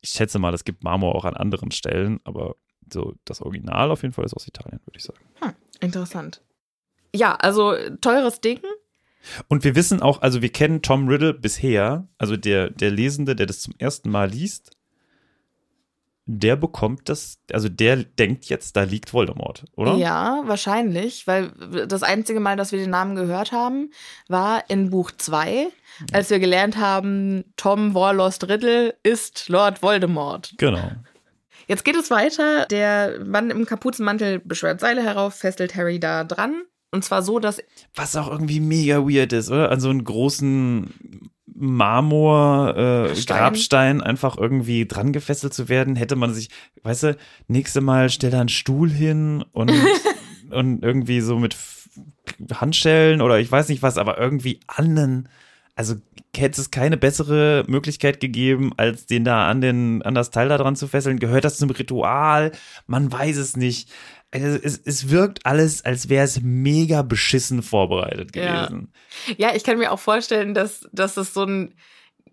Ich schätze mal, es gibt Marmor auch an anderen Stellen, aber so das Original auf jeden Fall ist aus Italien, würde ich sagen.
Hm, interessant. Ja, also teures Ding.
Und wir wissen auch, also wir kennen Tom Riddle bisher, also der, der Lesende, der das zum ersten Mal liest, der bekommt das, also der denkt jetzt, da liegt Voldemort, oder?
Ja, wahrscheinlich, weil das einzige Mal, dass wir den Namen gehört haben, war in Buch 2, als wir gelernt haben, Tom Warlost Riddle ist Lord Voldemort.
Genau.
Jetzt geht es weiter. Der Mann im Kapuzenmantel beschwört Seile herauf, fesselt Harry da dran. Und zwar so, dass.
Was auch irgendwie mega weird ist, oder? An so einen großen Marmor-Grabstein äh, einfach irgendwie dran gefesselt zu werden, hätte man sich, weißt du, nächste Mal stell da einen Stuhl hin und, [LAUGHS] und irgendwie so mit Handschellen oder ich weiß nicht was, aber irgendwie an also hätte es keine bessere Möglichkeit gegeben, als den da an, den, an das Teil da dran zu fesseln. Gehört das zum Ritual? Man weiß es nicht. Also es, es wirkt alles, als wäre es mega beschissen vorbereitet gewesen.
Ja. ja, ich kann mir auch vorstellen, dass, dass das so ein,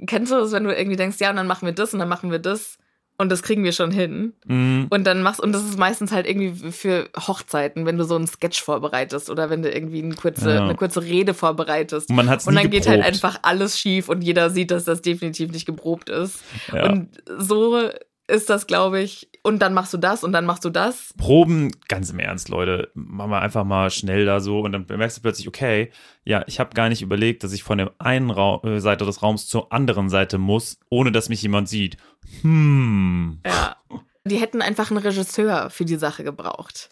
kennst du das, wenn du irgendwie denkst, ja, und dann machen wir das und dann machen wir das und das kriegen wir schon hin. Mhm. Und dann machst, und das ist meistens halt irgendwie für Hochzeiten, wenn du so einen Sketch vorbereitest oder wenn du irgendwie eine kurze, ja. eine kurze Rede vorbereitest.
Und, man hat's
und dann
geprobt.
geht halt einfach alles schief und jeder sieht, dass das definitiv nicht geprobt ist. Ja. Und so ist das, glaube ich. Und dann machst du das und dann machst du das.
Proben, ganz im Ernst, Leute. Machen wir einfach mal schnell da so und dann merkst du plötzlich, okay, ja, ich habe gar nicht überlegt, dass ich von der einen Ra äh, Seite des Raums zur anderen Seite muss, ohne dass mich jemand sieht. Hm.
Ja. Die hätten einfach einen Regisseur für die Sache gebraucht.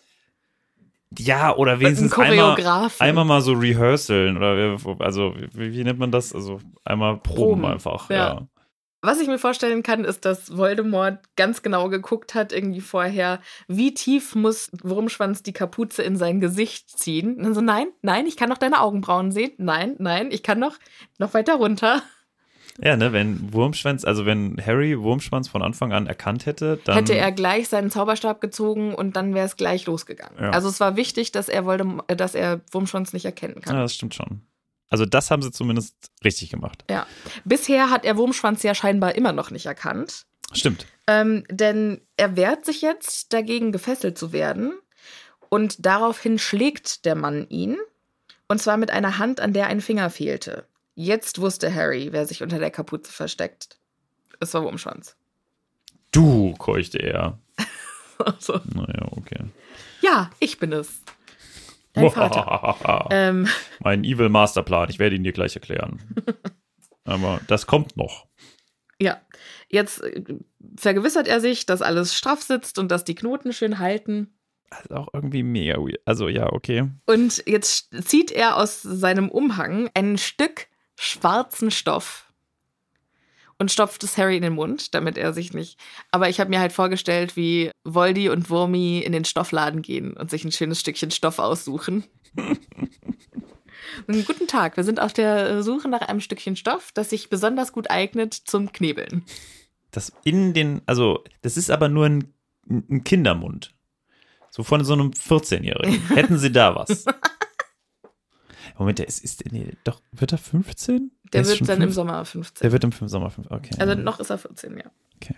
Ja, oder wenigstens einmal, einmal mal so rehearseln oder also wie, wie, nennt man das? Also einmal proben, proben. einfach. Ja. ja.
Was ich mir vorstellen kann, ist, dass Voldemort ganz genau geguckt hat, irgendwie vorher, wie tief muss Wurmschwanz die Kapuze in sein Gesicht ziehen. Und dann so, nein, nein, ich kann noch deine Augenbrauen sehen. Nein, nein, ich kann noch, noch weiter runter.
Ja, ne, wenn Wurmschwanz, also wenn Harry Wurmschwanz von Anfang an erkannt hätte, dann.
Hätte er gleich seinen Zauberstab gezogen und dann wäre es gleich losgegangen. Ja. Also es war wichtig, dass er, Voldemort, dass er Wurmschwanz nicht erkennen kann.
Ja, das stimmt schon. Also das haben sie zumindest richtig gemacht.
Ja. Bisher hat er Wurmschwanz ja scheinbar immer noch nicht erkannt.
Stimmt.
Ähm, denn er wehrt sich jetzt dagegen, gefesselt zu werden. Und daraufhin schlägt der Mann ihn. Und zwar mit einer Hand, an der ein Finger fehlte. Jetzt wusste Harry, wer sich unter der Kapuze versteckt. Es war Wurmschwanz.
Du, keuchte er. [LAUGHS]
also.
Naja, okay.
Ja, ich bin es. Dein [LAUGHS] Vater.
ähm. Mein Evil Masterplan, ich werde ihn dir gleich erklären. [LAUGHS] Aber das kommt noch.
Ja, jetzt äh, vergewissert er sich, dass alles straff sitzt und dass die Knoten schön halten.
Also auch irgendwie mega weird. Also ja, okay.
Und jetzt zieht er aus seinem Umhang ein Stück schwarzen Stoff und stopft es Harry in den Mund, damit er sich nicht. Aber ich habe mir halt vorgestellt, wie Voldy und Wurmi in den Stoffladen gehen und sich ein schönes Stückchen Stoff aussuchen. [LAUGHS] Guten Tag, wir sind auf der Suche nach einem Stückchen Stoff, das sich besonders gut eignet zum Knebeln.
Das in den, also, das ist aber nur ein, ein Kindermund. So von so einem 14-Jährigen. [LAUGHS] Hätten sie da was? [LAUGHS] Moment, der ist, ist nee, doch, wird er 15?
Der, der wird dann 15? im Sommer 15.
Der wird im Sommer 15, okay.
Also noch ist er 14, ja.
Okay.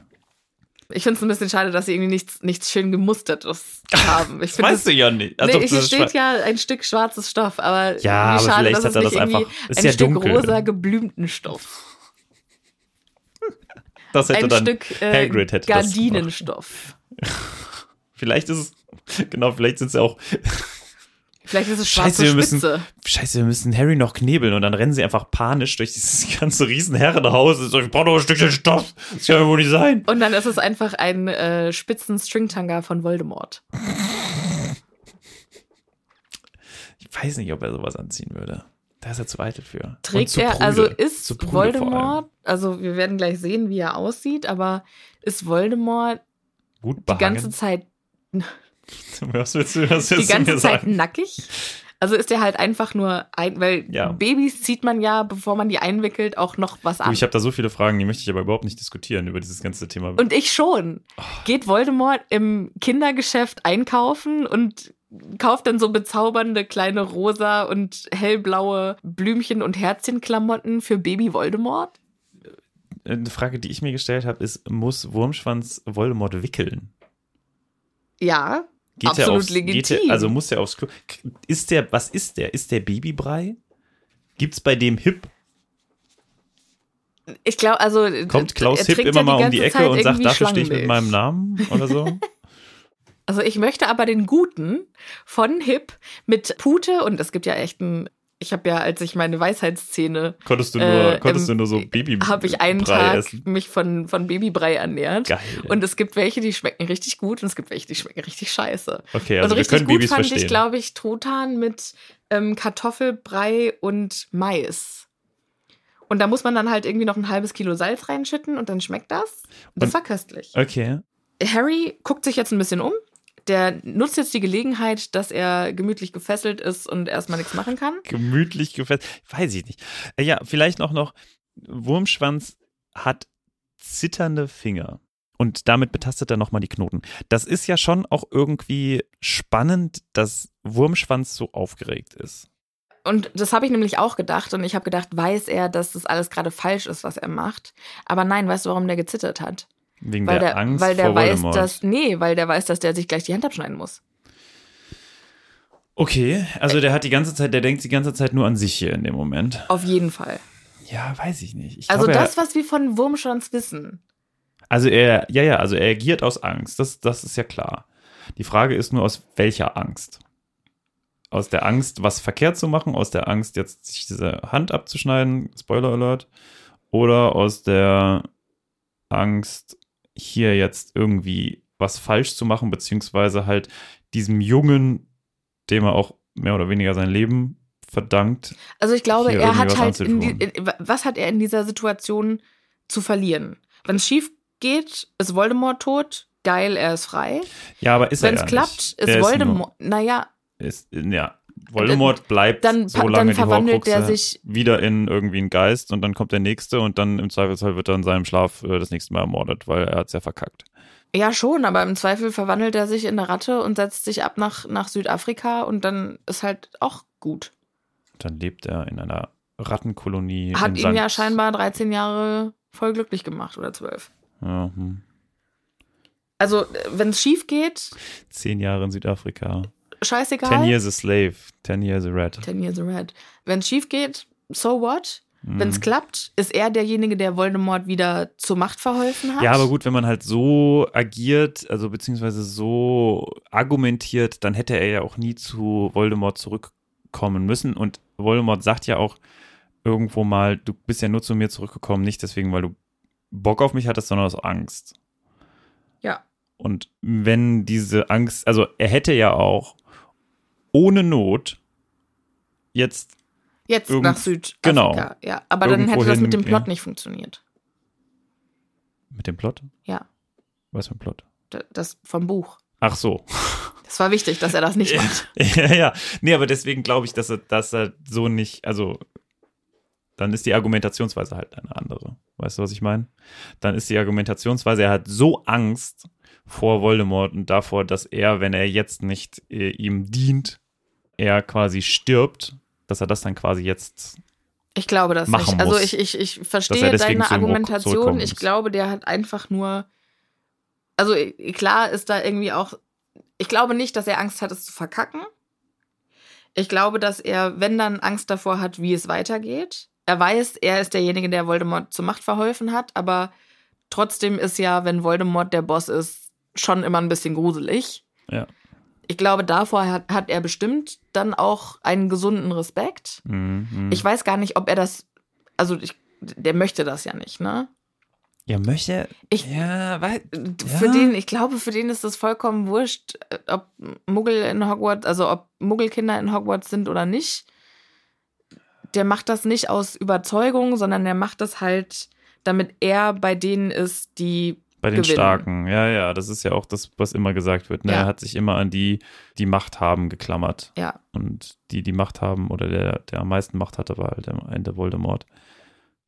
Ich finde es ein bisschen schade, dass sie irgendwie nichts, nichts schön gemustertes haben. Ich [LAUGHS]
das weißt du ja nicht.
Also nee, hier steht ja ein Stück schwarzes Stoff, aber
ja, aber
schade,
vielleicht
dass
hat er
das
einfach.
Ist
ein
ja
Stück
dunkel. rosa geblümten Stoff. [LAUGHS]
Das hätte
ein
dann
Stück äh,
Hagrid hätte
Gardinenstoff. [LAUGHS]
vielleicht ist es genau, vielleicht sind es ja auch
Vielleicht ist es schwarze
scheiße, wir müssen,
Spitze.
Scheiße, wir müssen Harry noch knebeln und dann rennen sie einfach panisch durch dieses [LAUGHS] ganze Riesenherrenhaus. Ich brauche noch ein Stückchen Stoff. Das kann ja wohl nicht sein.
Und dann ist es einfach ein äh, spitzen Stringtanga von Voldemort.
Ich weiß nicht, ob er sowas anziehen würde. Da ist er zu eitel für.
Trägt er,
prüde.
also ist Voldemort, also wir werden gleich sehen, wie er aussieht, aber ist Voldemort
Gut
die ganze Zeit [LAUGHS]
Was willst du, was willst
die ganze
du mir
Zeit
sagen?
nackig? Also ist der halt einfach nur ein, weil
Ja.
Babys zieht man ja, bevor man die einwickelt, auch noch was
Du,
an.
ich habe da so viele Fragen, die möchte ich aber überhaupt nicht diskutieren über dieses ganze Thema.
Und ich schon. Geht Voldemort im Kindergeschäft einkaufen und kauft dann so bezaubernde kleine rosa und hellblaue Blümchen und Herzchenklamotten für Baby Voldemort?
Eine Frage, die ich mir gestellt habe, ist, muss Wurmschwanz Voldemort wickeln?
Ja,
Geht
absolut
er aufs,
legitim.
Geht er, also muss er aufs Klo. Ist der, was ist der? Ist der Babybrei? Gibt's bei dem Hip?
ich glaube, also
Kommt Klaus
trinkt
immer mal um die Ecke
Zeit
und sagt, dafür stehe ich mit meinem Namen [LAUGHS] oder so?
Also ich möchte aber den guten von Hip mit Pute und es gibt ja echt ein ich habe ja, als ich meine Weisheitszähne
Konntest du nur,
Äh,
konntest du nur so Baby
habe ich einen
Brei
Tag
essen?
mich von, von Babybrei ernährt.
Geil.
Und es gibt welche, die schmecken richtig gut und es gibt welche, die schmecken richtig scheiße.
Okay, also
und
wir
richtig
können
gut
Babys
fand
verstehen.
ich, glaube ich, Truthahn mit ähm, Kartoffelbrei und Mais. Und da muss man dann halt irgendwie noch ein halbes Kilo Salz reinschütten und dann schmeckt das. Und das
Und-
war köstlich.
Okay.
Harry guckt sich jetzt ein bisschen um. Der nutzt jetzt die Gelegenheit, dass er gemütlich gefesselt ist und erstmal nichts machen kann. [LAUGHS]
Gemütlich gefesselt. Weiß ich nicht. Äh, Ja, vielleicht noch noch. Wurmschwanz hat zitternde Finger. Und damit betastet er nochmal die Knoten. Das ist ja schon auch irgendwie spannend, dass Wurmschwanz so aufgeregt ist.
Und das habe ich nämlich auch gedacht. Und ich habe gedacht, weiß er, dass das alles gerade falsch ist, was er macht. Aber nein, weißt du, warum der gezittert hat?
Wegen
Weil
der,
der,
Angst
weil der
vor
weiß,
Voldemort.
dass. Nee, weil der weiß, dass der sich gleich die Hand abschneiden muss.
okay, also der hat die ganze Zeit, der denkt die ganze Zeit nur an sich hier in dem Moment.
Auf jeden Fall.
Ja, weiß ich nicht. Ich
Also
glaube,
das,
er,
was wir von Wurmschwanz wissen.
also er, ja, ja, also er agiert aus Angst. Das, das ist ja klar. Die Frage ist nur, aus welcher Angst? Aus der Angst, was verkehrt zu machen, aus der Angst, jetzt sich diese Hand abzuschneiden, Spoiler Alert, oder aus der Angst, hier jetzt irgendwie was falsch zu machen, beziehungsweise halt diesem Jungen, dem er auch mehr oder weniger sein Leben verdankt.
Also ich glaube, er hat halt. In die, was hat er in dieser Situation zu verlieren? Wenn es schief geht, ist Voldemort tot. Geil, er ist frei.
Ja, aber ist
Wenn
er
es
ja
klappt,
nicht.
ist
Der nur-
Voldemort. naja,
ist, ja, Voldemort bleibt
dann-
so
dann
lange die
verwandelt der
Horcruxe
sich-
wieder in irgendwie einen Geist und dann kommt der nächste und dann im Zweifelsfall wird er in seinem Schlaf äh, das nächste Mal ermordet, weil er hat's ja verkackt.
Ja, schon, aber im Zweifel verwandelt er sich in eine Ratte und setzt sich ab nach, nach Südafrika und dann ist halt auch gut.
Dann lebt er in einer Rattenkolonie.
Hat ihn ja
St.
scheinbar 13 Jahre voll glücklich gemacht oder 12.
Ja, hm.
Also, wenn es schief geht,
Zehn Jahre in Südafrika.
Scheißegal.
Ten years a slave, ten years a rat.
10 years a red. Wenn es schief geht, so what? Wenn
Mhm.
es klappt, ist er derjenige, der Voldemort wieder zur Macht verholfen hat.
Ja, aber gut, wenn man halt so agiert, also beziehungsweise so argumentiert, dann hätte er ja auch nie zu Voldemort zurückkommen müssen. Und Voldemort sagt ja auch irgendwo mal, du bist ja nur zu mir zurückgekommen, nicht deswegen, weil du Bock auf mich hattest, sondern aus Angst.
Ja.
Und wenn diese Angst, also er hätte ja auch ohne Not jetzt,
Jetzt
Irgend-
nach Südafrika.
genau.
Ja, aber dann hätte das mit dem Plot nicht funktioniert.
mit dem Plot?
Ja,
Was für ein Plot?
das vom Buch.
Ach so.
Das war wichtig, dass er das nicht [LAUGHS] macht.
ja, ja. Nee, aber deswegen glaube ich, dass er, dass er so nicht, also dann ist die Argumentationsweise halt eine andere. Weißt du, was ich meine? Dann ist die Argumentationsweise, er hat so Angst vor Voldemort und davor, dass er, wenn er jetzt nicht äh, ihm dient, er quasi stirbt, dass er das dann quasi jetzt.
Ich glaube das nicht. Also
muss.
ich, ich, ich
Dass
verstehe
er
deine Argumentation. Ich glaube, der hat einfach nur. Also i- klar ist da irgendwie auch. Ich glaube nicht, dass er Angst hat, es zu verkacken. Ich glaube, dass er, wenn dann Angst davor hat, wie es weitergeht. Er weiß, er ist derjenige, der Voldemort zur Macht verholfen hat, aber trotzdem ist ja, wenn Voldemort der Boss ist, schon immer ein bisschen gruselig.
Ja.
Ich glaube, davor hat, hat er bestimmt dann auch einen gesunden Respekt.
Mhm, mhm.
Ich weiß gar nicht, ob er das, also ich, der möchte das ja nicht, ne?
ja, möchte.
Ich-
ja, weil.
Für
Ja.
den, ich glaube, für den ist das vollkommen wurscht, äh, ob Muggel in Hogwarts, also ob Muggelkinder in Hogwarts sind oder nicht. Der macht das nicht aus Überzeugung, sondern der macht das halt, damit er bei denen ist, die
Bei den
gewinnen.
Starken, ja, ja, das ist ja auch das, was immer gesagt wird. Ne?
Ja.
Er hat sich immer an die, die Macht haben, geklammert.
Ja,
Und die, die Macht haben, oder der, der am meisten Macht hatte, war halt am Ende Voldemort.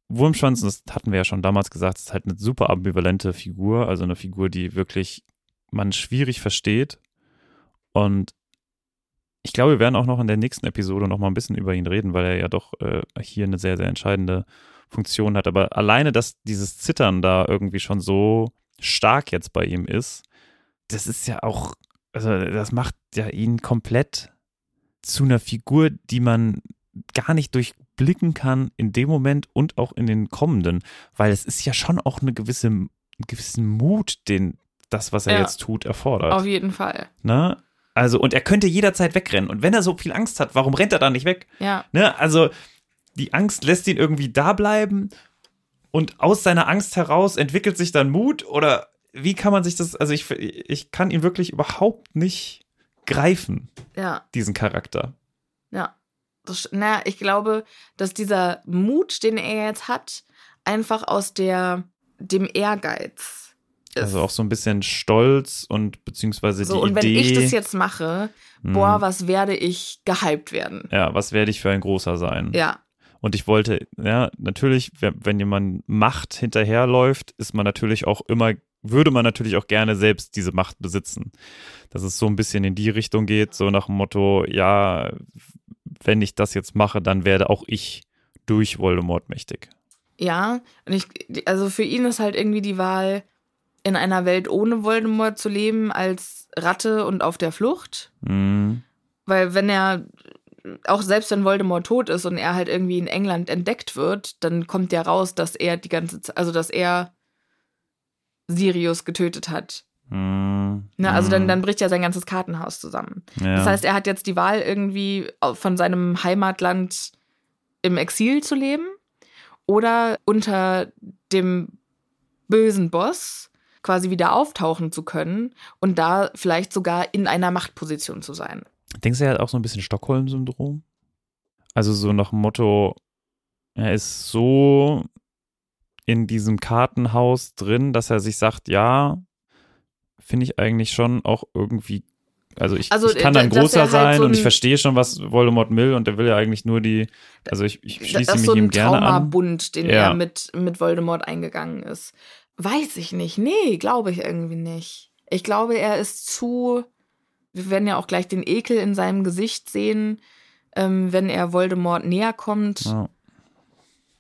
Wurmschwanz, das hatten wir ja schon damals gesagt, ist halt eine super ambivalente Figur, also eine Figur, die wirklich man schwierig versteht. Und ich glaube, wir werden auch noch in der nächsten Episode noch mal ein bisschen über ihn reden, weil er ja doch äh, hier eine sehr, sehr entscheidende Funktion hat. Aber alleine, dass dieses Zittern da irgendwie schon so stark jetzt bei ihm ist, das ist ja auch also das macht ja ihn komplett zu einer Figur, die man gar nicht durchblicken kann in dem Moment und auch in den kommenden, weil es ist ja schon auch eine gewisse, einen gewissen Mut, den das, was er
Ja.
jetzt tut, erfordert.
Auf jeden Fall.
Ne? Also, und er könnte jederzeit wegrennen. Und wenn er so viel Angst hat, warum rennt er dann nicht weg?
Ja.
Ne? Also, die Angst lässt ihn irgendwie da bleiben und aus seiner Angst heraus entwickelt sich dann Mut oder wie kann man sich das, also ich, ich kann ihn wirklich überhaupt nicht greifen,
Ja.
diesen Charakter.
Ja. Das, na, ich glaube, dass dieser Mut, den er jetzt hat, einfach aus der, dem Ehrgeiz ist.
Also auch so ein bisschen Stolz und beziehungsweise
so,
die
und wenn
Idee.
ich das jetzt mache, boah, was werde ich gehypt werden?
Ja, was werde ich für ein großer sein?
Ja.
Und ich wollte, ja, natürlich, wenn, jemand Macht hinterherläuft, ist man natürlich auch immer, würde man natürlich auch gerne selbst diese Macht besitzen. Dass es so ein bisschen in die Richtung geht, so nach dem Motto, ja, wenn ich das jetzt mache, dann werde auch ich durch Voldemort mächtig.
Ja, und ich, also für ihn ist halt irgendwie die Wahl, in einer Welt ohne Voldemort zu leben, als Ratte und auf der Flucht.
Mhm.
Weil wenn er, auch selbst wenn Voldemort tot ist und er halt irgendwie in England entdeckt wird, dann kommt ja raus, dass er die ganze Zeit, also dass er Sirius getötet hat.
Mhm.
Ne? Also dann,
Mhm.
dann bricht ja sein ganzes Kartenhaus zusammen.
ja.
Das heißt, er hat jetzt die Wahl, irgendwie von seinem Heimatland im Exil zu leben oder unter dem bösen Boss quasi wieder auftauchen zu können und da vielleicht sogar in einer Machtposition zu sein.
Denkst du, er hat auch so ein bisschen Stockholm-Syndrom? Also so nach dem Motto, er ist so in diesem Kartenhaus drin, dass er sich sagt, ja, finde ich eigentlich schon auch irgendwie, also ich,
Also,
ich kann dann
er
großer
halt
sein
so
und ich verstehe schon, was Voldemort will und er will ja eigentlich nur die, also ich, ich schließe mich
so
ihm
ein
gerne an.
Traumabund, den
Ja.
er mit, mit Voldemort eingegangen ist. Weiß ich nicht. Nee, glaube ich irgendwie nicht. Ich glaube, er ist zu. Wir werden ja auch gleich den Ekel in seinem Gesicht sehen, ähm, wenn er Voldemort näher kommt.
Ja.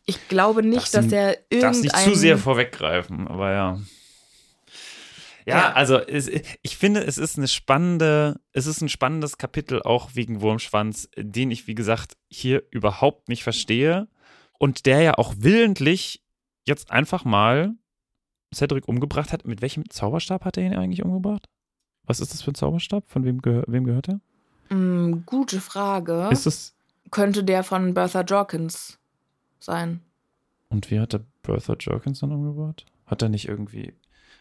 Ich glaube nicht, dass er irgendein.
Darfst nicht zu sehr vorweggreifen, aber ja. Ja,
Ja.
also es, ich finde, es ist eine spannende, es ist ein spannendes Kapitel auch wegen Wurmschwanz, den ich, wie gesagt, hier überhaupt nicht verstehe und der ja auch willentlich jetzt einfach mal Cedric umgebracht hat. Mit welchem Zauberstab hat er ihn eigentlich umgebracht? Was ist das für ein Zauberstab? Von wem, gehör, wem gehört er?
Mm, gute Frage.
Ist es,
Könnte der von Bertha Jorkins sein?
und wie hat er Bertha Jorkins dann umgebracht? Hat er nicht irgendwie,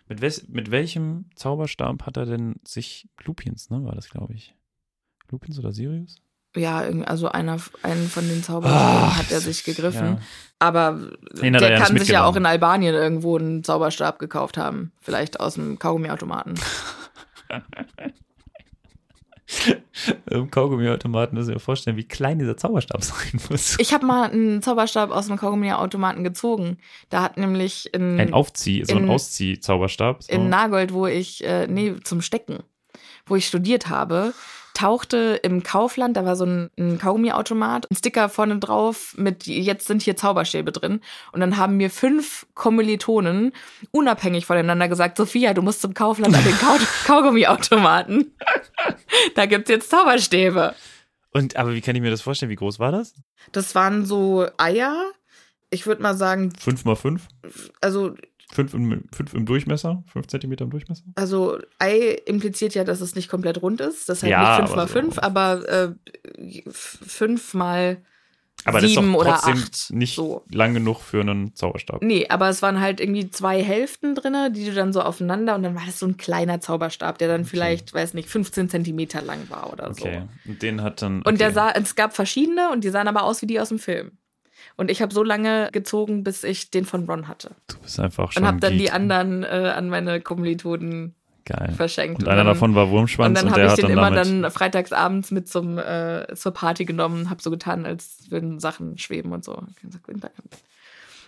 mit, wes, mit welchem Zauberstab hat er denn sich, Lupins, ne, war das, glaube ich. Lupins oder Sirius?
Ja, also einer, einen von den Zauberstäben
Ah,
hat er sich gegriffen.
Ja.
Aber
Den er
der kann sich ja auch in. Albanien irgendwo einen Zauberstab gekauft haben. Vielleicht aus dem Kaugummiautomaten. [LAUGHS]
Im Kaugummiautomaten müssen wir vorstellen, wie klein dieser Zauberstab [LAUGHS] sein muss.
Ich habe mal einen Zauberstab aus dem Kaugummiautomaten gezogen. Da hat nämlich in,
Ein Aufzieh, so ein
in-
Auszieh-Zauberstab. So.
in Nagold, wo ich, äh, nee, zum Stecken, wo ich studiert habe, tauchte im Kaufland, da war so ein, ein Kaugummiautomat, ein Sticker vorne drauf mit, jetzt sind hier Zauberstäbe drin. Und dann haben mir fünf Kommilitonen unabhängig voneinander gesagt, Sophia, du musst zum Kaufland an den Kau [LAUGHS] Kaugummiautomaten. da gibt's jetzt Zauberstäbe.
Und, aber wie kann ich mir das vorstellen? Wie groß war das?
Das waren so Eier. Ich würde mal sagen,
Fünf mal fünf?
also
Fünf im, fünf im Durchmesser? Fünf Zentimeter im Durchmesser?
Also Ei impliziert ja, dass es nicht komplett rund ist. Das ist halt
Ja,
nicht 5 mal
aber so.
5, aber äh, 5 mal
Aber das ist
sieben
doch
oder
trotzdem
acht.
nicht
So.
lang genug für einen Zauberstab.
Nee, aber es waren halt irgendwie zwei Hälften drin, die du dann so aufeinander und dann war das so ein kleiner Zauberstab, der dann vielleicht, weiß nicht, 15 Zentimeter lang war oder so.
Okay. Und den hat dann.
Und der
okay.
sah, es gab verschiedene und die sahen aber aus wie die aus dem Film. Und ich habe so lange gezogen, bis ich den von Ron hatte.
Du bist einfach schon.
Und habe dann die
Geek.
anderen äh, an meine Kommilitonen
Geil.
verschenkt.
Und einer
dann-
davon war Wurmschwanz
Und dann
und,
habe ich den
dann
immer dann freitagsabends mit zum, äh, zur Party genommen, habe so getan, als würden Sachen schweben und so.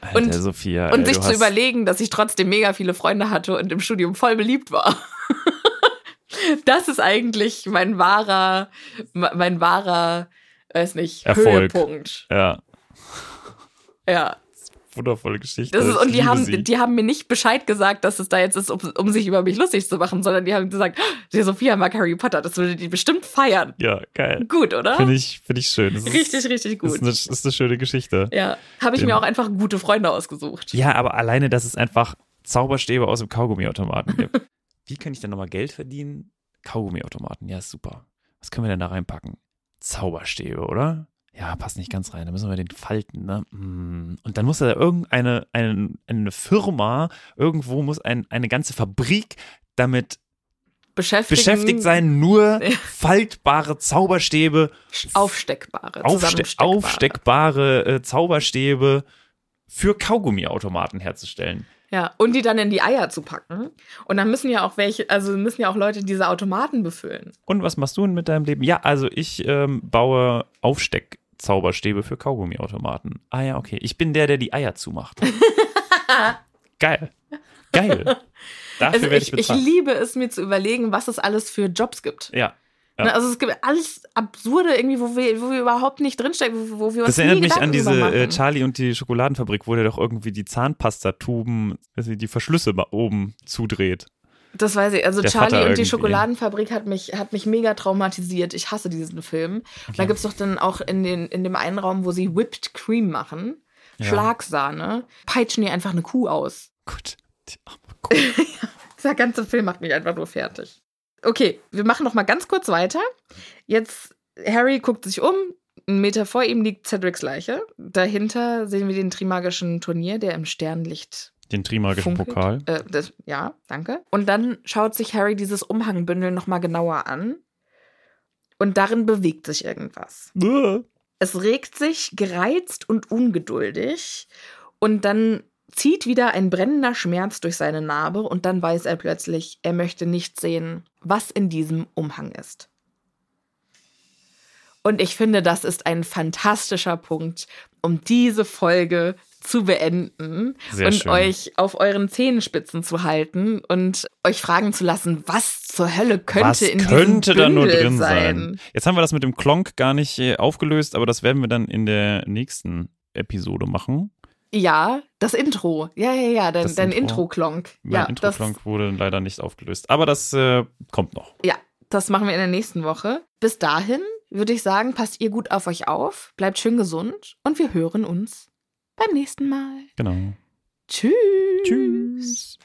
Alter,
und-
Sophia,
Und
ey,
sich zu überlegen, dass ich trotzdem mega viele Freunde hatte und im Studium voll beliebt war. [LAUGHS] das ist eigentlich mein wahrer, mein wahrer, weiß nicht,
Erfolg.
Höhepunkt.
Ja,
Ja.
wundervolle Geschichte.
Das ist, und die haben,
sie.
die haben mir nicht Bescheid gesagt, dass es da jetzt ist, um, um sich über mich lustig zu machen, sondern die haben gesagt, die Sophia mag Harry Potter, das würde die bestimmt feiern.
Ja, geil.
Gut, oder?
Finde ich, finde ich schön. Das ist-
Richtig, richtig
Ist
gut.
eine, ist eine schöne Geschichte.
Ja, habe ich
Genau.
mir auch einfach gute Freunde ausgesucht.
Ja, aber alleine, dass es einfach Zauberstäbe aus dem Kaugummiautomaten gibt. [LAUGHS] Wie kann ich denn nochmal Geld verdienen? Kaugummiautomaten, ja, ist super. Was können wir denn da reinpacken? Zauberstäbe, oder? Ja, passt nicht ganz rein. Da müssen wir den falten, ne? Mm. Und dann muss da irgendeine eine, eine Firma, irgendwo muss ein, eine ganze Fabrik damit beschäftigt sein, nur [LAUGHS]
Ja.
faltbare Zauberstäbe,
Aufsteckbare,
aufste aufsteckbare äh, Zauberstäbe für Kaugummiautomaten herzustellen.
Ja, und die dann in die Eier zu packen. Und dann müssen ja auch welche, also müssen ja auch Leute diese Automaten befüllen.
Und was machst du denn mit deinem Leben? Ja, also ich ähm, baue Aufsteckzauberstäbe für Kaugummiautomaten. Ah ja, okay. Ich bin der, der die Eier zumacht. [LAUGHS] Geil. Geil. Dafür
Also
werde ich
ich, ich liebe es, mir zu überlegen, was es alles für Jobs gibt.
ja. Ja.
Ne, Also es gibt alles Absurde irgendwie, wo wir, wo wir überhaupt nicht drinstecken, wo, wo wir uns
Das erinnert mich an diese äh. Charlie und die Schokoladenfabrik, wo der doch irgendwie die Zahnpastatuben, also die Verschlüsse mal oben zudreht.
Das weiß ich. Also
Der
Charlie
Vater
und die. Schokoladenfabrik hat mich, hat mich mega traumatisiert. Ich hasse diesen Film. Und Da gibt's doch dann auch in, den, in dem einen Raum, wo sie Whipped Cream machen,
Ja.
Schlagsahne, peitschen die einfach eine Kuh aus.
Gut. Die arme Kuh.
Dieser ganze Film macht mich einfach nur fertig. Okay, wir machen noch mal ganz kurz weiter. Jetzt, Harry guckt sich um. Einen Meter vor ihm liegt Cedrics Leiche. Dahinter sehen wir den Trimagischen Turnier, der im Sternlicht
Den Trimagischen
funkelt.
Pokal.
Äh, das, ja, danke. Und dann schaut sich Harry dieses Umhangbündel noch mal genauer an. Und darin bewegt sich irgendwas. Es regt sich gereizt und ungeduldig und dann zieht wieder ein brennender Schmerz durch seine Narbe und dann weiß er plötzlich, er möchte nicht sehen, was in diesem Umhang ist. Und ich finde, das ist ein fantastischer Punkt, um diese Folge zu beenden
Sehr
und
schön.
euch auf euren Zehenspitzen zu halten und euch fragen zu lassen, was zur Hölle könnte
Was
in
könnte
diesem
da nur drin
sein?
sein? Jetzt haben wir das mit dem Klonk gar nicht äh, aufgelöst, aber das werden wir dann in der nächsten Episode machen.
Ja, das Intro. Ja, ja, ja, dein,
Das
dein
Intro.
Intro-Klonk.
Mein
ja,
Intro-Klonk wurde leider nicht aufgelöst. Aber das äh, kommt noch.
ja, das machen wir in der nächsten Woche. Bis dahin würde ich sagen, passt ihr gut auf euch auf, bleibt schön gesund und wir hören uns beim nächsten Mal.
Genau.
Tschüss.
Tschüss.